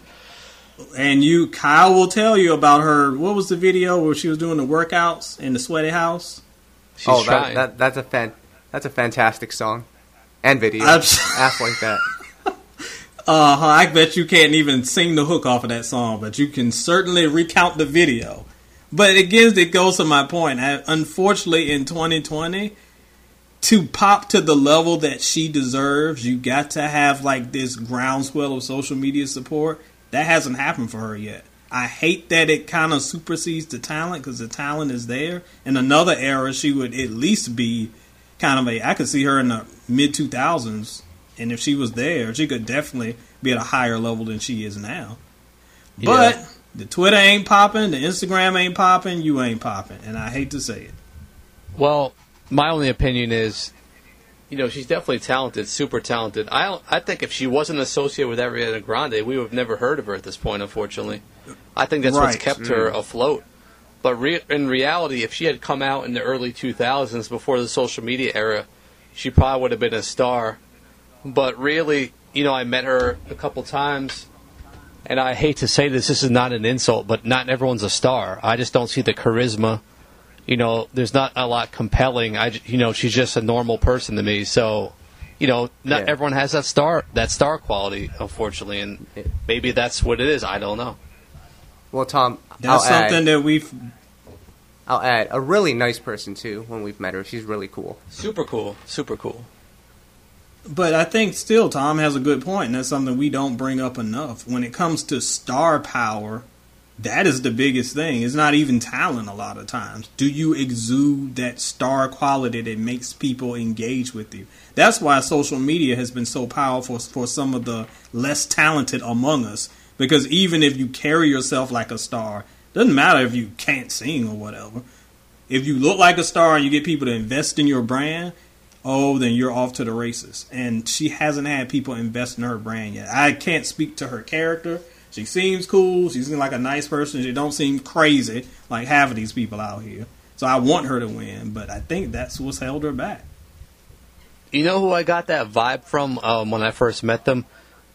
And you, Kyle, will tell you about her. What was the video where she was doing the workouts in the sweaty house? She's oh, that, that, that's a fan, that's a fantastic song and video. Ask like that. (laughs) Uh huh. I bet you can't even sing the hook off of that song, but you can certainly recount the video. But again, it goes to my point. Unfortunately, in 2020, to pop to the level that she deserves, you got to have like this groundswell of social media support. That hasn't happened for her yet. I hate that it kind of supersedes the talent because the talent is there. In another era, she would at least be kind of a. I could see her in the mid 2000s and if she was there, she could definitely be at a higher level than she is now. Yeah. But the Twitter ain't popping, the Instagram ain't popping, you ain't popping, and I hate to say it. Well, my only opinion is, you know, she's definitely talented, super talented. I I think if she wasn't associated with Ariana Grande, we would have never heard of her at this point. Unfortunately, I think that's right. what's kept mm. her afloat. But re- in reality, if she had come out in the early 2000s before the social media era, she probably would have been a star but really, you know, I met her a couple times, and I hate to say this, this is not an insult, but not everyone's a star. I just don't see the charisma. You know, there's not a lot compelling. I, you know, she's just a normal person to me. So, you know, not yeah. everyone has that star that star quality, unfortunately, and maybe that's what it is. I don't know. Well, Tom, that's I'll something add, that we've. I'll add a really nice person too. When we've met her, she's really cool. Super cool. Super cool. But I think still Tom has a good point, and that's something we don't bring up enough. When it comes to star power, that is the biggest thing. It's not even talent a lot of times. Do you exude that star quality that makes people engage with you? That's why social media has been so powerful for some of the less talented among us. Because even if you carry yourself like a star, doesn't matter if you can't sing or whatever. If you look like a star and you get people to invest in your brand, oh, then you're off to the races. And she hasn't had people invest in her brand yet. I can't speak to her character. She seems cool. She seems like a nice person. She don't seem crazy like half of these people out here. So I want her to win, but I think that's what's held her back. You know who I got that vibe from um, when I first met them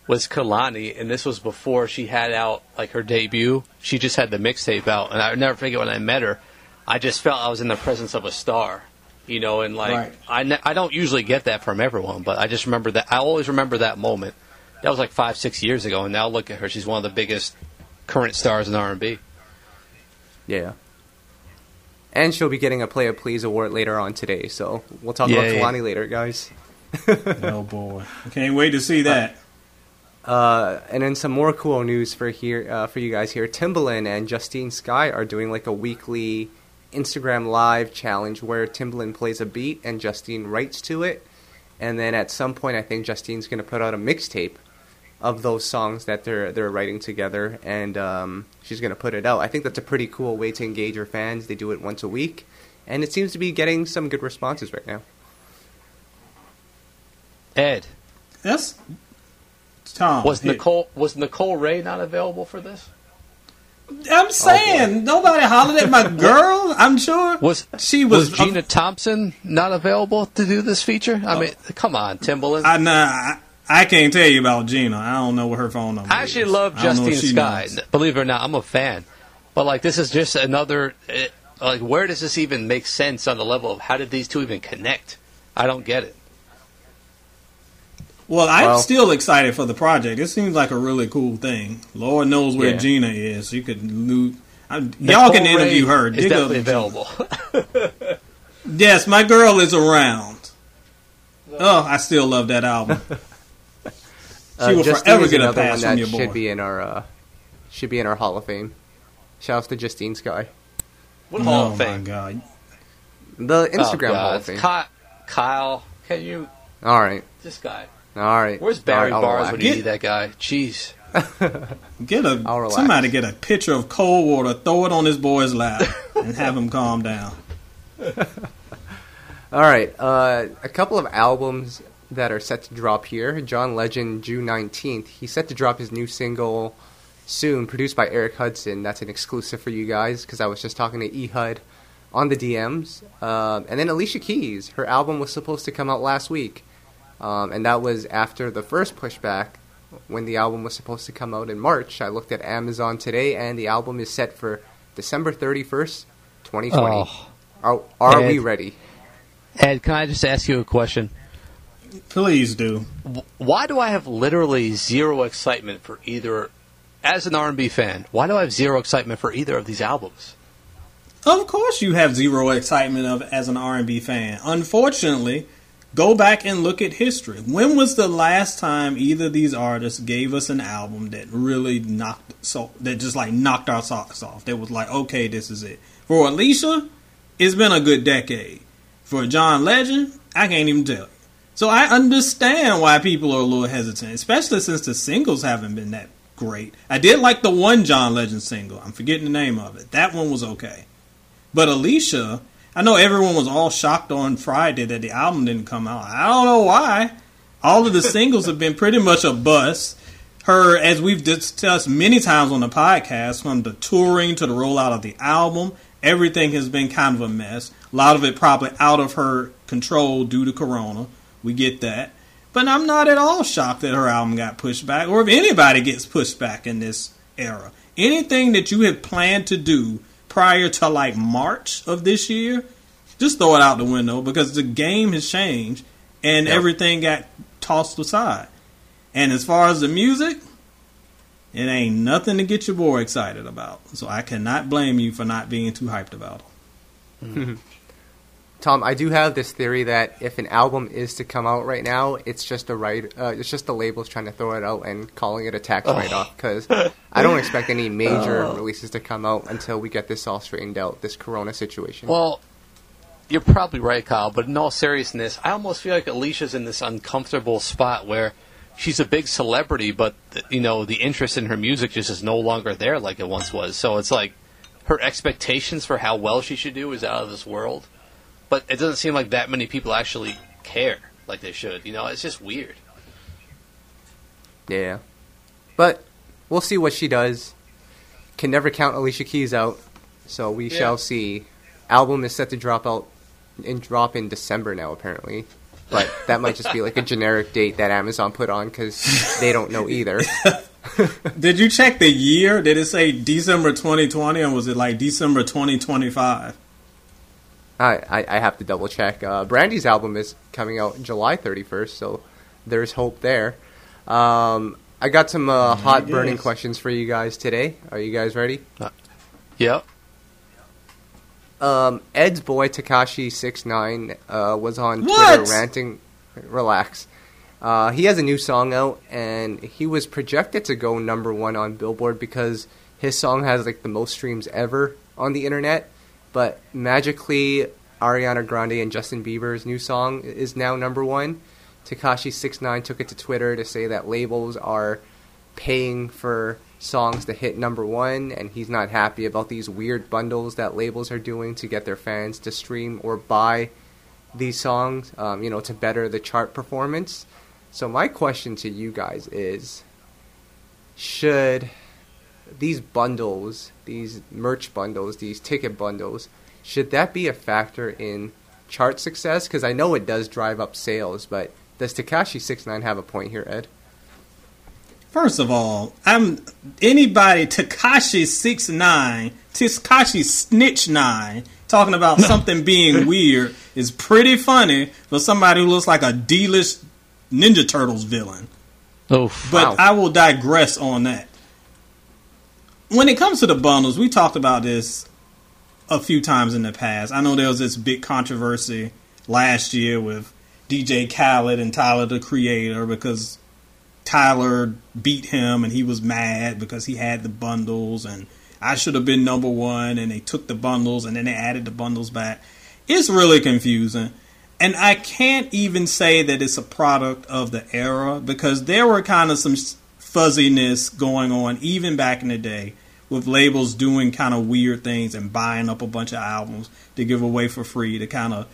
was Kehlani, and this was before she had out like her debut. She just had the mixtape out, and I never forget when I met her. I just felt I was in the presence of a star you know, and like right. I, ne- I don't usually get that from everyone, but I just remember that I always remember that moment. That was like five six years ago, and now look at her; she's one of the biggest current stars in R and B. Yeah. And she'll be getting a Play It Please award later on today, so we'll talk Yay. about Kehlani later, guys. (laughs) oh boy, can't wait to see that. Uh, and then some more cool news for here uh, for you guys here. Timbaland and Justine Skye are doing like a weekly Instagram live challenge where Timbaland plays a beat and Justine writes to it, and then at some point I think Justine's going to put out a mixtape of those songs that they're they're writing together, and um, she's going to put it out. I think that's a pretty cool way to engage her fans. They do it once a week, and it seems to be getting some good responses right now. Ed, yes, Tom was Nicole was Nicole Wray not available for this? I'm saying oh nobody hollered at my (laughs) girl. I'm sure was she was, was Gina Thompson not available to do this feature. I mean, come on, Timbaland. I nah, I can't tell you about Gina. I don't know what her phone number. Is. I actually is. love Justine Skye. Knows. Believe it or not, I'm a fan. But like, this is just another. Eh, like, where does this even make sense on the level of how did these two even connect? I don't get it. Well, I'm well, still excited for the project. It seems like a really cool thing. Lord knows where yeah. Gina is. You could lose. y'all can interview her. Is definitely available. (laughs) yes, my girl is around. Oh, I still love that album. (laughs) Uh, she will forever get a pass from your boy. Should be in our uh, should be in our Hall of Fame. Shouts to Justine Skye. What Hall oh of Fame? God. The Instagram oh, Hall of Fame. Kyle, Kyle, can you? All right. This guy. All right. Where's Barry right, Bars when you need that guy? Jeez. (laughs) get a somebody get a pitcher of cold water, throw it on this boy's lap, (laughs) and have him calm down. (laughs) All right, uh, a couple of albums that are set to drop here. John Legend, June 19th. He's set to drop his new single soon, produced by Eric Hudson. That's an exclusive for you guys because I was just talking to Ehud on the DMs. Um, and then Alicia Keys, her album was supposed to come out last week. Um, and that was after the first pushback when the album was supposed to come out in March. I looked at Amazon today and the album is set for December 31st, 2020. Oh, are, are Ed, we ready? Ed, can I just ask you a question? Please do. Why do I have literally zero excitement for either, as an R&B fan, why do I have zero excitement for either of these albums? Of course you have zero excitement of as an R&B fan. Unfortunately, go back and look at history. When was the last time either of these artists gave us an album that really knocked so that just like knocked our socks off? That was like, okay, this is it. For Alicia, it's been a good decade. For John Legend, I can't even tell you. So I understand why people are a little hesitant, especially since the singles haven't been that great. I did like the one John Legend single. I'm forgetting the name of it. That one was okay. But Alicia, I know everyone was all shocked on Friday that the album didn't come out. I don't know why. All of the (laughs) singles have been pretty much a bust. Her, as we've discussed many times on the podcast, from the touring to the rollout of the album, everything has been kind of a mess. A lot of it probably out of her control due to Corona. We get that. But I'm not at all shocked that her album got pushed back, or if anybody gets pushed back in this era. Anything that you had planned to do prior to like March of this year, just throw it out the window because the game has changed and yep. everything got tossed aside. And as far as the music, it ain't nothing to get your boy excited about. So I cannot blame you for not being too hyped about it. (laughs) (laughs) Tom, I do have this theory that if an album is to come out right now, it's just a right, uh, it's just the labels trying to throw it out and calling it a tax write-off because I don't expect any (laughs) major releases to come out until we get this all straightened out, this Corona situation. Well, you're probably right, Kyle. But in all seriousness, I almost feel like Alicia's in this uncomfortable spot where she's a big celebrity, but you know the interest in her music just is no longer there like it once was. So it's like her expectations for how well she should do is out of this world but it doesn't seem like that many people actually care like they should. You know, it's just weird. Yeah, but we'll see what she does. Can never count Alicia Keys out, so we yeah. shall see. Album is set to drop out and drop in December now, apparently. But that might just be like a generic date that Amazon put on because they don't know either. (laughs) Did you check the year? Did it say December 2020 or was it like December 2025? I, I, have to double check. Uh, Brandy's album is coming out July 31st, so there's hope there. Um, I got some uh, hot burning questions for you guys today. Are you guys ready? Uh, yep. Um, Ed's boy Tekashi Six Nine uh, was on what? Twitter ranting. Relax. Uh, he has a new song out, and he was projected to go number one on Billboard because his song has like the most streams ever on the internet. But magically, Ariana Grande and Justin Bieber's new song is now number one. Tekashi Six Nine took it to Twitter to say that labels are paying for songs to hit number one, and he's not happy about these weird bundles that labels are doing to get their fans to stream or buy these songs, um, you know, to better the chart performance. So my question to you guys is: Should these bundles, these merch bundles, these ticket bundles, should that be a factor in chart success? Because I know it does drive up sales, but does Tekashi Six Nine have a point here, Ed? First of all, I'm anybody Tekashi Six Nine, Tekashi Snitch Nine, talking about something being (laughs) weird is pretty funny for somebody who looks like a D-list Ninja Turtles villain. Oh, but wow. I will digress on that. When it comes to the bundles, we talked about this a few times in the past. I know there was this big controversy last year with DJ Khaled and Tyler the Creator because Tyler beat him and he was mad because he had the bundles and I should have been number one and they took the bundles and then they added the bundles back. It's really confusing. And I can't even say that it's a product of the era because there were kind of some fuzziness going on even back in the day with labels doing kind of weird things and buying up a bunch of albums to give away for free to kind of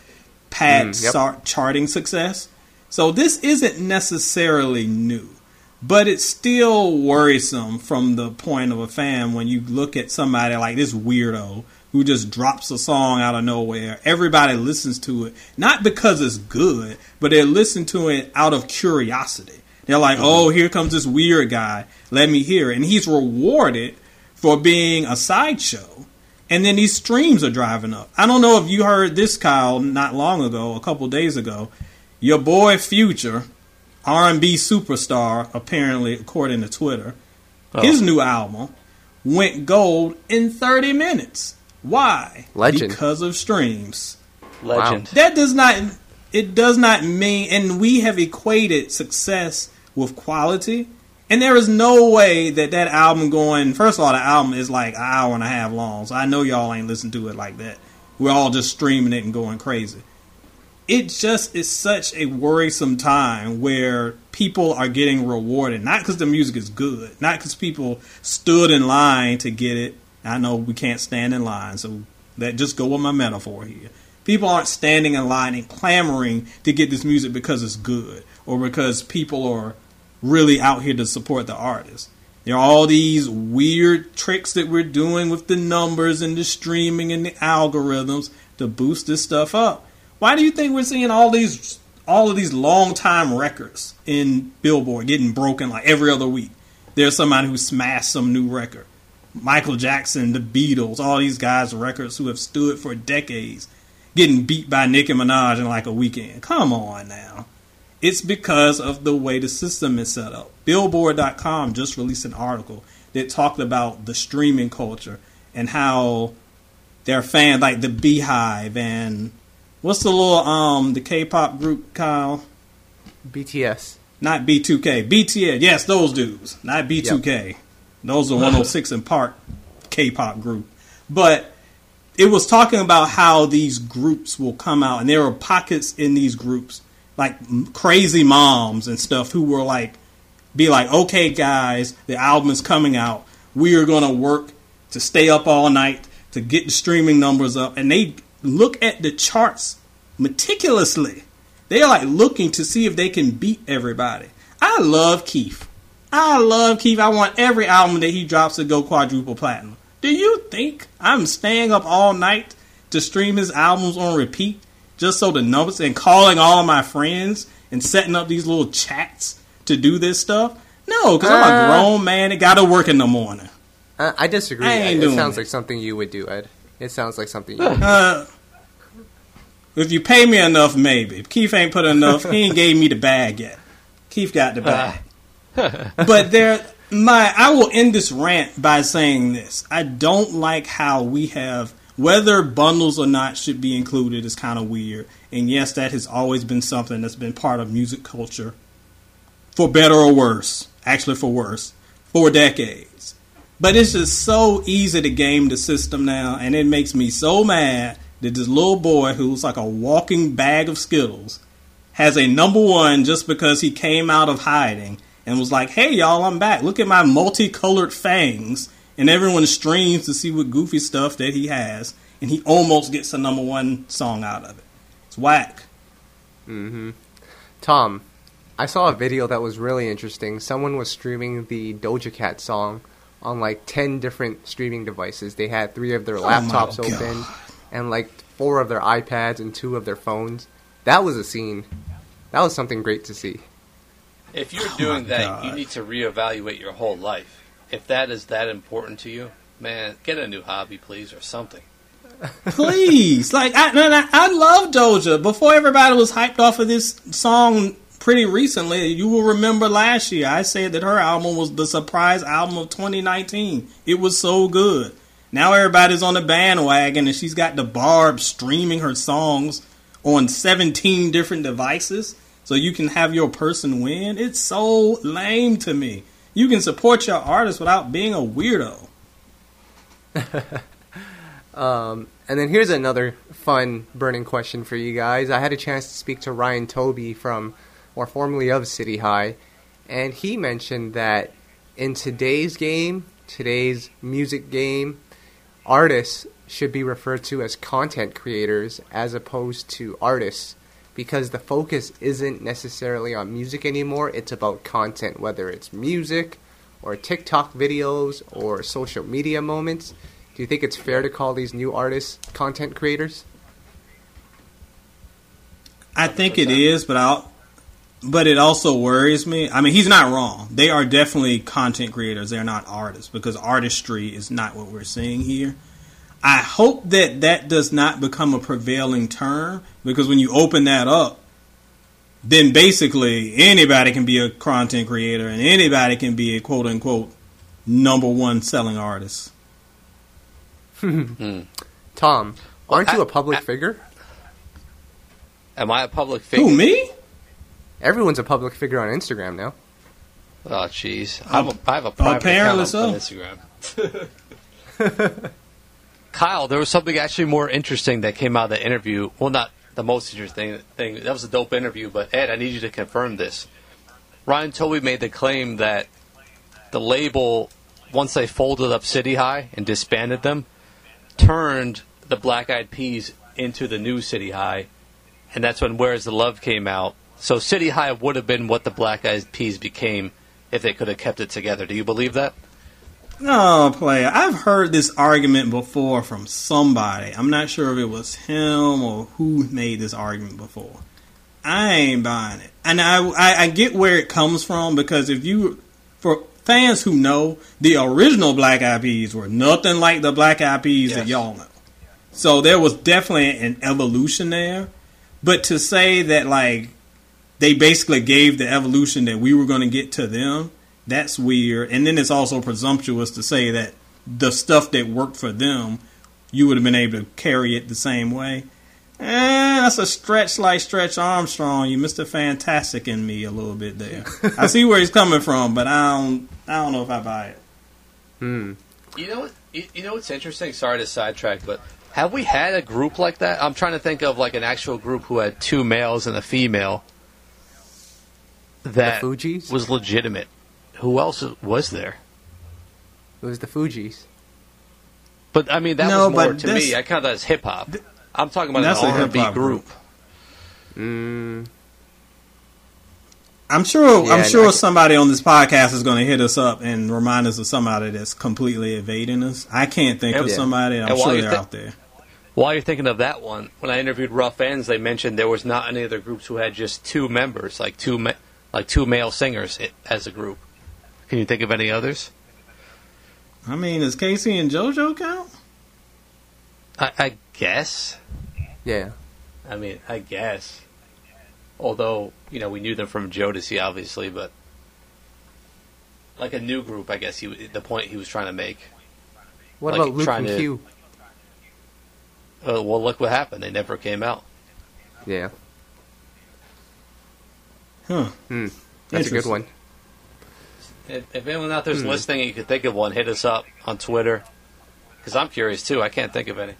pad mm, yep. charting success. So this isn't necessarily new, but it's still worrisome from the point of a fan when you look at somebody like this weirdo who just drops a song out of nowhere. Everybody listens to it, not because it's good, but they listen to it out of curiosity. They're like, mm-hmm. oh, here comes this weird guy. Let me hear it. And he's rewarded for being a sideshow. And then these streams are driving up. I don't know if you heard this, Kyle, not long ago, a couple days ago. Your boy Future, R&B superstar, apparently according to Twitter, oh. his new album went gold in 30 minutes. Why? Legend. Because of streams. Legend. Wow. That does not it does not mean and we have equated success with quality and there is no way that that album going. First of all, the album is like an hour and a half long, so I know y'all ain't listened to it like that. We're all just streaming it and going crazy. It just is such a worrisome time where people are getting rewarded, not because the music is good, not because people stood in line to get it. I know we can't stand in line, so that just go with my metaphor here. People aren't standing in line and clamoring to get this music because it's good or because people are really out here to support the artist. There are all these weird tricks that we're doing with the numbers and the streaming and the algorithms to boost this stuff up. Why do you think we're seeing all these all of these long time records in Billboard getting broken like every other week? There's somebody who smashed some new record. Michael Jackson, the Beatles, all these guys' records who have stood for decades getting beat by Nicki Minaj in like a weekend. Come on now. It's because of the way the system is set up. Billboard.com just released an article that talked about the streaming culture and how their fans like the BeyHive and what's the little um the K-pop group Kyle? BTS. Not B2K. BTS. Yes, those dudes. Not B2K. Yep. Those are (laughs) 106 & Park K-pop group. But it was talking about how these groups will come out and there are pockets in these groups like crazy moms and stuff who were like, be like, okay, guys, the album is coming out. We are going to work to stay up all night to get the streaming numbers up. And they look at the charts meticulously. They're like looking to see if they can beat everybody. I love Keith. I love Keith. I want every album that he drops to go quadruple platinum. Do you think I'm staying up all night to stream his albums on repeat just so the numbers and calling all of my friends and setting up these little chats to do this stuff? No, because uh, I'm a uh, grown man and got to work in the morning. Uh, I disagree. I it sounds it. like something you would do, Ed. It sounds like something you would uh, If you pay me enough, maybe. Keith ain't put enough. he ain't gave me the bag yet. Keith got the bag. (laughs) but there, my I will end this rant by saying this. I don't like how we have whether bundles or not should be included is kind of weird. And yes, that has always been something that's been part of music culture, for better or worse. Actually, for worse, for decades. But it's just so easy to game the system now, and it makes me so mad that this little boy who's like a walking bag of Skittles has a number one just because he came out of hiding and was like, "Hey y'all, I'm back. Look at my multicolored fangs." And everyone streams to see what goofy stuff that he has, and he almost gets a number one song out of it. It's whack. Mm-hmm. Tom, I saw a video that was really interesting. Someone was streaming the Doja Cat song on like 10 different streaming devices. They had three of their oh laptops oh open and like four of their iPads and two of their phones. That was a scene. That was something great to see. If you're oh doing that, God. you need to reevaluate your whole life. If that is that important to you, man, get a new hobby, please, or something. (laughs) please, like I, I, I love Doja. Before everybody was hyped off of this song pretty recently, you will remember last year I said that her album was the surprise album of 2019. It was so good. Now everybody's on the bandwagon, and she's got the Barb streaming her songs on 17 different devices so you can have your person win. It's so lame to me. You can support your artist without being a weirdo. (laughs) um, and then here's another fun burning question for you guys. I had a chance to speak to Ryan Toby from, or formerly of City High, and he mentioned that in today's game, today's music game, artists should be referred to as content creators as opposed to artists because the focus isn't necessarily on music anymore. It's about content, whether it's music or TikTok videos or social media moments. Do you think it's fair to call these new artists content creators? I think it is, but I but it also worries me. I mean, he's not wrong. They are definitely content creators. They're not artists because artistry is not what we're seeing here. I hope that that does not become a prevailing term because when you open that up, then basically anybody can be a content creator and anybody can be a quote unquote number one selling artist. hmm. (laughs) Tom, aren't well, you a public I, figure? Am I a public figure? Who me? Everyone's a public figure on Instagram now. Oh, jeez. I have a private account so. on Instagram. (laughs) Kyle, there was something actually more interesting that came out of the interview. Well, not the most interesting thing. That was a dope interview, but Ed, I need you to confirm this. Ryan Toby made the claim that the label, once they folded up City High and disbanded them, turned the Black Eyed Peas into the new City High, and that's when Where's the Love came out. So City High would have been what the Black Eyed Peas became if they could have kept it together. Do you believe that? No, player. I've heard this argument before from somebody. I'm not sure if it was him or who made this argument before. I ain't buying it, and I, I, I get where it comes from because if you, for fans who know, the original Black Eyed Peas were nothing like the Black Eyed Peas yes. that y'all know. So there was definitely an evolution there, but to say that like they basically gave the evolution that we were going to get to them that's weird. And then it's also presumptuous to say that the stuff that worked for them, you would have been able to carry it the same way. Eh, that's a stretch like Stretch Armstrong. You Mr. Fantastic in me a little bit there. (laughs) I see where he's coming from, but I don't. I don't know if I buy it. Hmm. You know what? You know what's interesting? Sorry to sidetrack, but have we had a group like that? I'm trying to think of like an actual group who had two males and a female that was legitimate. Who else was there? It was the Fugees. But I mean, that no, was more to this, me. I count that as hip hop. I'm talking about an R&B group. group. Mm. I'm sure. Yeah, I'm sure somebody on this podcast is going to hit us up and remind us of somebody that's completely evading us. I can't think and, of somebody. I'm sure they're th- out there. While you're thinking of that one, when I interviewed Ruff Endz, they mentioned there was not any other groups who had just two members, like two, ma- like two male singers as a group. Can you think of any others? I mean, does K-Ci and JoJo count? I, I guess. Yeah. I mean, I guess. Although, you know, we knew them from Jodeci, obviously, but like a new group, I guess he the point he was trying to make. What like about Luke and to, Q? uh, well, look what happened. They never came out. Yeah. Huh. Hmm. That's a good one. If, if anyone out there's hmm. listening and you can think of one, hit us up on Twitter. Because I'm curious too. I can't think of any.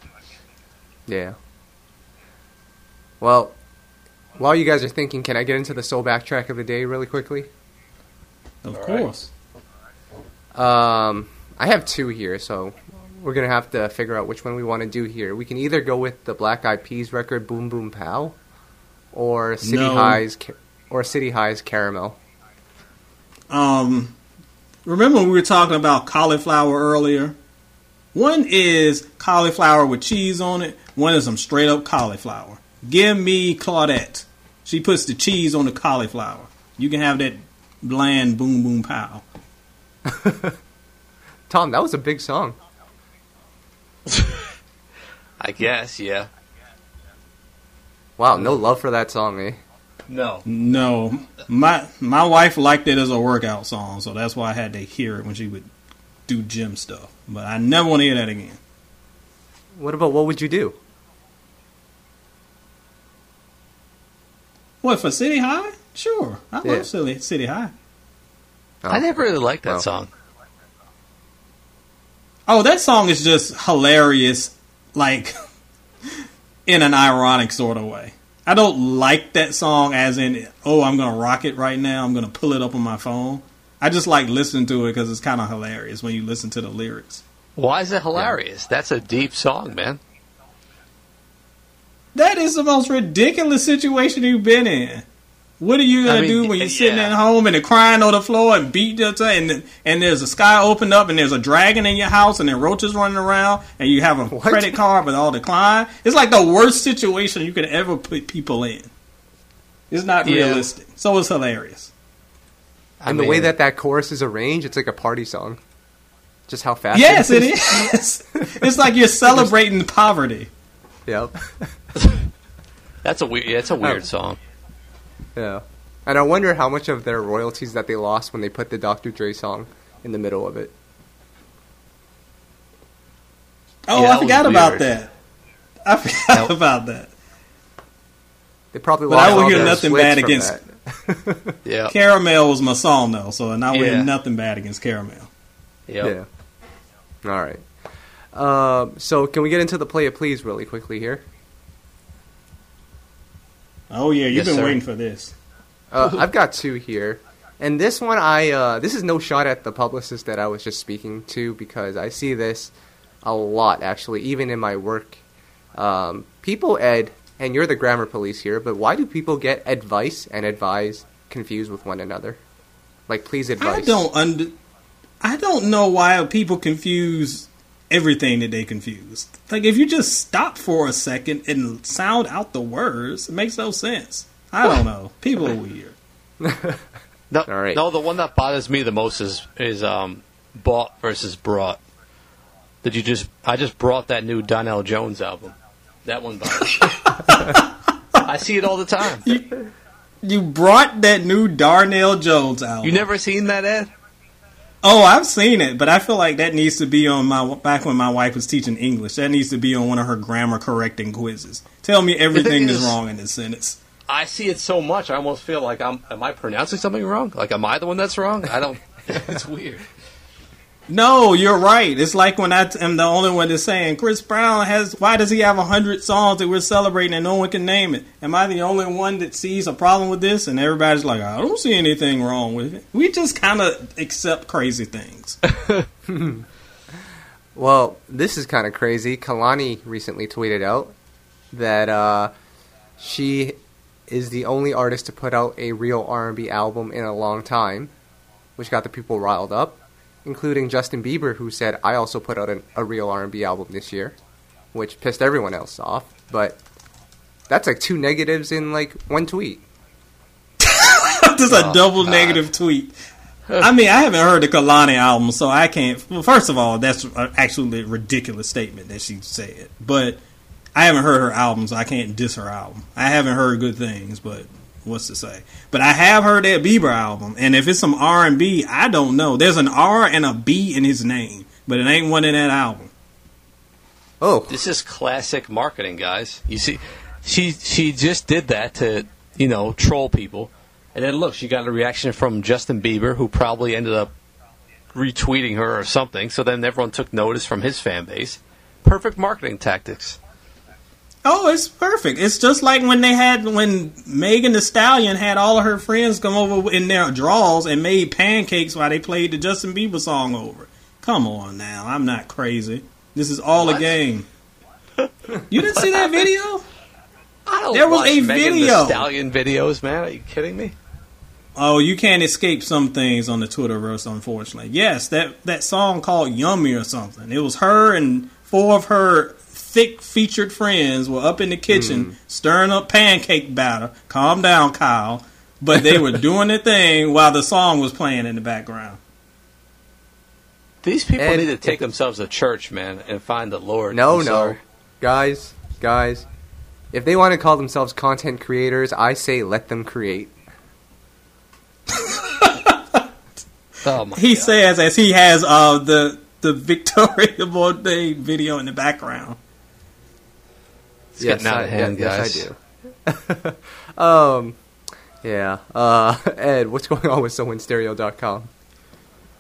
Yeah. Well, while you guys are thinking, can I get into the soul backtrack of the day really quickly? Of All course. Right. Um, I have two here, so we're gonna have to figure out which one we want to do here. We can either go with the Black Eyed Peas record "Boom Boom Pow," or City no. Highs, or City Highs "Caramel." Um, remember we were talking about cauliflower earlier? One is cauliflower with cheese on it. One is some straight up cauliflower. Give me Claudette. She puts the cheese on the cauliflower. You can have that bland boom boom pow. (laughs) Tom, that was a big song. (laughs) I guess, yeah. Wow, no love for that song, eh? No. No. My my wife liked it as a workout song, so that's why I had to hear it when she would do gym stuff. But I never want to hear that again. What about what would you do? What for City High? Sure, I yeah. love City City High. Oh. I never really liked that oh. song. Oh, that song is just hilarious, like (laughs) in an ironic sort of way. I don't like that song as in, oh, I'm gonna rock it right now. I'm gonna pull it up on my phone. I just like listening to it because it's kind of hilarious when you listen to the lyrics. Why is it hilarious? Yeah. That's a deep song, man. That is the most ridiculous situation you've been in. What are you gonna I mean, do when you're sitting yeah. at home and they're crying on the floor and beat your and and there's a sky opened up and there's a dragon in your house and there roaches running around and you have a what? credit card with all decline? It's like the worst situation you could ever put people in. It's not yeah. realistic. So it's hilarious. And I mean, the way that that chorus is arranged, it's like a party song. Just how fast. Yes, it is. (laughs) it's like you're celebrating poverty. Yep. (laughs) (laughs) that's a weird. Yeah, it's a weird oh. song. Yeah. And I wonder how much of their royalties that they lost when they put the Dr. Dre song in the middle of it. Oh, yeah, I forgot about that. I (laughs) forgot about that. They probably but I will hear nothing bad against. (laughs) yeah, Caramel was my song though, so and I will yeah. hear nothing bad against Caramel. Yep. Yeah. All right. Uh, so can we get into the play it please really quickly here? Oh yeah, you've yes, been sir. waiting for this. Uh, I've got two here, and this one I uh, this is no shot at the publicist that I was just speaking to because I see this a lot actually, even in my work. Um, people, Ed, and you're the grammar police here, but why do people get advice and advise confused with one another? Like, please advise. I don't under. I don't know why people confuse everything that they confuse. Like if you just stop for a second and sound out the words, it makes no sense. I don't know. People are weird. (laughs) no, All right. no, the one that bothers me the most is is um, bought versus brought. Did you just? I just brought that new Donell Jones album. That one bothers. me. (laughs) I see it all the time. You, you brought that new Darnell Jones album. You never seen that, Ed? Oh, I've seen it, but I feel like that needs to be on my back when my wife was teaching English. That needs to be on one of her grammar correcting quizzes. Tell me everything is, is (laughs) wrong in this sentence. I see it so much. I almost feel like I'm. Am I pronouncing something wrong? Like, am I the one that's wrong? I don't. (laughs) it's weird. No, you're right. It's like when I am the only one that's saying Chris Brown has. Why does he have a hundred songs that we're celebrating and no one can name it? Am I the only one that sees a problem with this? And everybody's like, I don't see anything wrong with it. We just kind of accept crazy things. (laughs) well, this is kind of crazy. Kehlani recently tweeted out that uh, she is the only artist to put out a real R&B album in a long time, which got the people riled up including Justin Bieber, who said, "I also put out an, a real R&B album this year," which pissed everyone else off. But that's like two negatives in like one tweet. (laughs) Just oh, a double God. negative tweet. I mean, I haven't heard the Kehlani album, so I can't. Well, first of all, that's actually a ridiculous statement that she said. But I haven't heard her album, so I can't diss her album. I haven't heard good things, but what's to say? But I have heard that Bieber album, and if it's some R and B, I don't know. There's an R and a B in his name, but it ain't one in that album. Oh, this is classic marketing, guys. You see, she she just did that to you know troll people, and then look, she got a reaction from Justin Bieber, who probably ended up retweeting her or something. So then everyone took notice from his fan base. Perfect marketing tactics. Oh, it's perfect. It's just like when they had when Megan Thee Stallion had all of her friends come over in their draws and made pancakes while they played the Justin Bieber song over. Come on now, I'm not crazy. This is all what? a game. (laughs) You didn't see that video? I don't there was a Megan video. Stallion videos, man. Are you kidding me? Oh, you can't escape some things on the Twitterverse, unfortunately. Yes, that that song called "Yummy" or something. It was her and four of her thick featured friends were up in the kitchen mm. stirring up pancake batter. Calm down, Kyle. But they were (laughs) doing their thing while the song was playing in the background. These people and need to take themselves to church, man, and find the Lord. No, no, guys, guys. If they want to call themselves content creators, I say let them create. (laughs) oh he God. says as he has uh, the the Victoria (laughs) Bourdain video in the background. It's yes, getting out of hand, yeah, guys. Yes, I do. (laughs) um, yeah. Uh, (laughs) Ed, what's going on with SoulandStereo.com?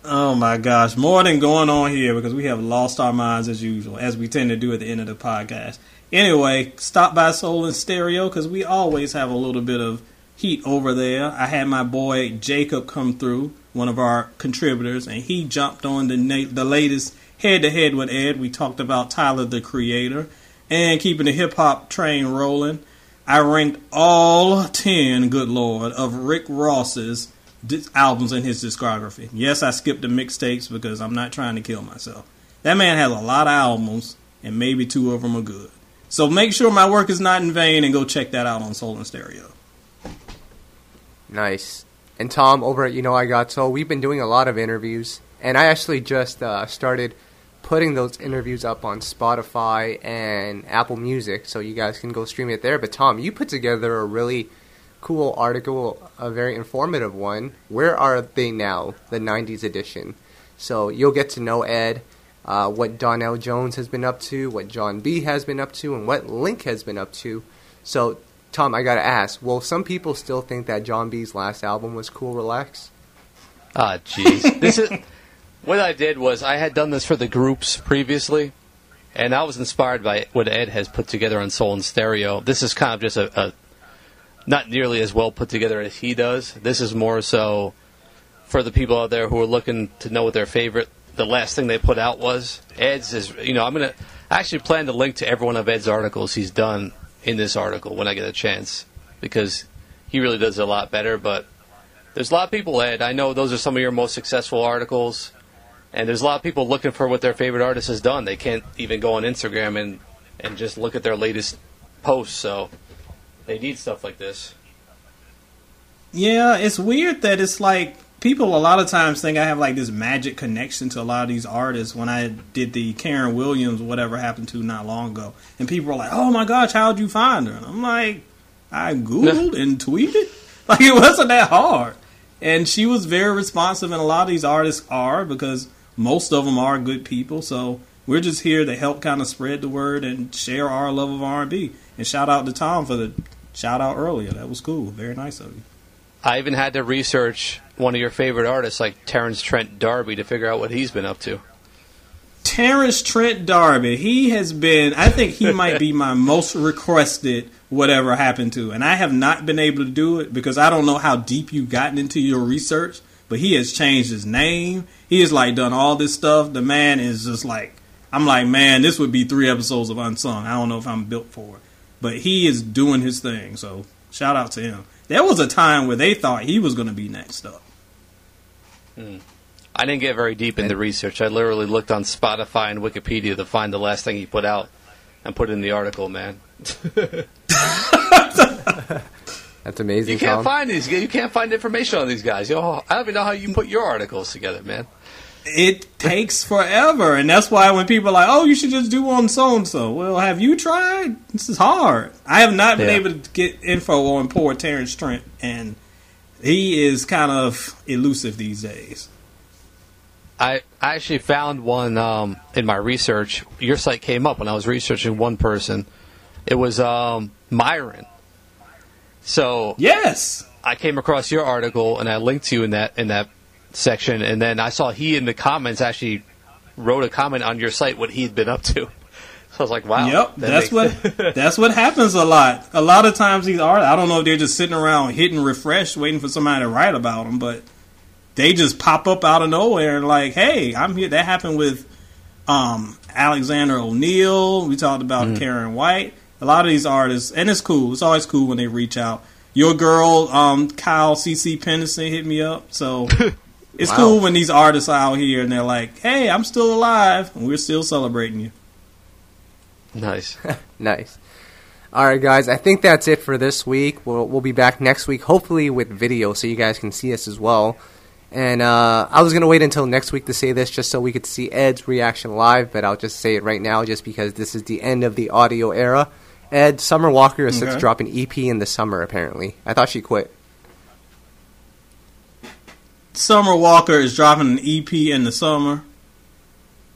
Oh my gosh, more than going on here because we have lost our minds as usual, as we tend to do at the end of the podcast. Anyway, stop by Soul and Stereo because we always have a little bit of heat over there. I had my boy Jacob come through, one of our contributors, and he jumped on the na- the latest head to head with Ed. We talked about Tyler the Creator and keeping the hip hop train rolling, I ranked all 10, good lord, of Rick Ross's albums in his discography. Yes, I skipped the mixtapes because I'm not trying to kill myself. That man has a lot of albums, and maybe two of them are good. So make sure my work is not in vain and go check that out on Soul and Stereo. Nice. And Tom, over at You Know I Got Soul, we've been doing a lot of interviews, and I actually just uh, started – putting those interviews up on Spotify and Apple Music, so you guys can go stream it there. But Tom, you put together a really cool article, a very informative one. Where are they now? The '90s edition. So you'll get to know Ed, uh, what Donell Jones has been up to, what Jon B has been up to, and what Link has been up to. So, Tom, I gotta ask: Well, some people still think that Jon B's last album was Cool Relax? Ah, jeez. (laughs) this is what I did was I had done this for the groups previously, and I was inspired by what Ed has put together on Soul and Stereo. This is kind of just a, a not nearly as well put together as he does. This is more so for the people out there who are looking to know what their favorite, the last thing they put out was. Ed's is, you know, I'm gonna I actually plan to link to every one of Ed's articles he's done in this article when I get a chance because he really does it a lot better. But there's a lot of people, Ed. I know those are some of your most successful articles. And there's a lot of people looking for what their favorite artist has done. They can't even go on Instagram and, and just look at their latest posts. So they need stuff like this. Yeah, it's weird that it's like people a lot of times think I have like this magic connection to a lot of these artists when I did the Karen Williams whatever happened to not long ago. And people are like, "Oh my gosh, how'd you find her?" And I'm like, "I googled (laughs) and tweeted." (laughs) Like it wasn't that hard. And she was very responsive and a lot of these artists are because most of them are good people. So we're just here to help kind of spread the word and share our love of R&B. And shout out to Tom for the shout out earlier. That was cool. Very nice of you. I even had to research one of your favorite artists, like Terence Trent D'Arby, to figure out what he's been up to. Terence Trent D'Arby, he has been, I think he might be my (laughs) most requested whatever happened to. And I have not been able to do it because I don't know how deep you've gotten into your research but he has changed his name. He has like done all this stuff. The man is just like I'm like, man, this would be three episodes of Unsung. I don't know if I'm built for it. But he is doing his thing, so shout out to him. There was a time where they thought he was going to be next up. Hmm. I didn't get very deep into research. I literally looked on Spotify and Wikipedia to find the last thing he put out and put in the article, man. (laughs) That's amazing. You can't Tom. find these. You can't find information on these guys. You know, I don't even know how you put your articles together, man. It takes forever, and that's why when people are like, "Oh, you should just do one so and so," well, have you tried? This is hard. I have not been yeah. able to get info on poor Terence Trent, and he is kind of elusive these days. I, I actually found one um, in my research. Your site came up when I was researching one person. It was um, Myron. So yes, I came across your article and I linked to you in that in that section, and then I saw he in the comments actually wrote a comment on your site what he'd been up to. So I was like, wow. Yep, that that's what (laughs) that's what happens a lot. A lot of times these artists, I don't know if they're just sitting around hitting refresh, waiting for somebody to write about them, but they just pop up out of nowhere and like, hey, I'm here. That happened with um, Alexander O'Neal. We talked about mm. Karyn White. A lot of these artists, and it's cool. It's always cool when they reach out. Your girl, um, Kyle CeCe Peniston, hit me up. So (laughs) it's wow. cool when these artists are out here and they're like, "Hey, I'm still alive, and we're still celebrating you." Nice, (laughs) nice. All right, guys. I think that's it for this week. We'll we'll be back next week, hopefully with video, so you guys can see us as well. And uh, I was gonna wait until next week to say this, just so we could see Ed's reaction live. But I'll just say it right now, just because this is the end of the audio era. Ed, Summer Walker is okay. to drop an EP in the summer. Apparently, I thought she quit. Summer Walker is dropping an EP in the summer.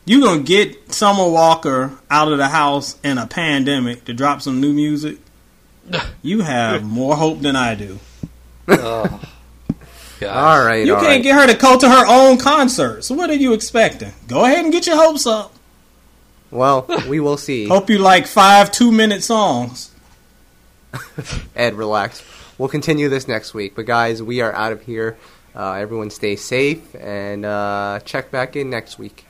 You gonna get Summer Walker out of the house in a pandemic to drop some new music? (laughs) You have more hope than I do. Oh. All right. You all can't right. get her to go to her own concert. So what are you expecting? Go ahead and get your hopes up. Well, we will see. (laughs) Hope you like five two minute songs. (laughs) Ed, relax. We'll continue this next week. But guys, we are out of here. Uh, everyone stay safe and uh, check back in next week.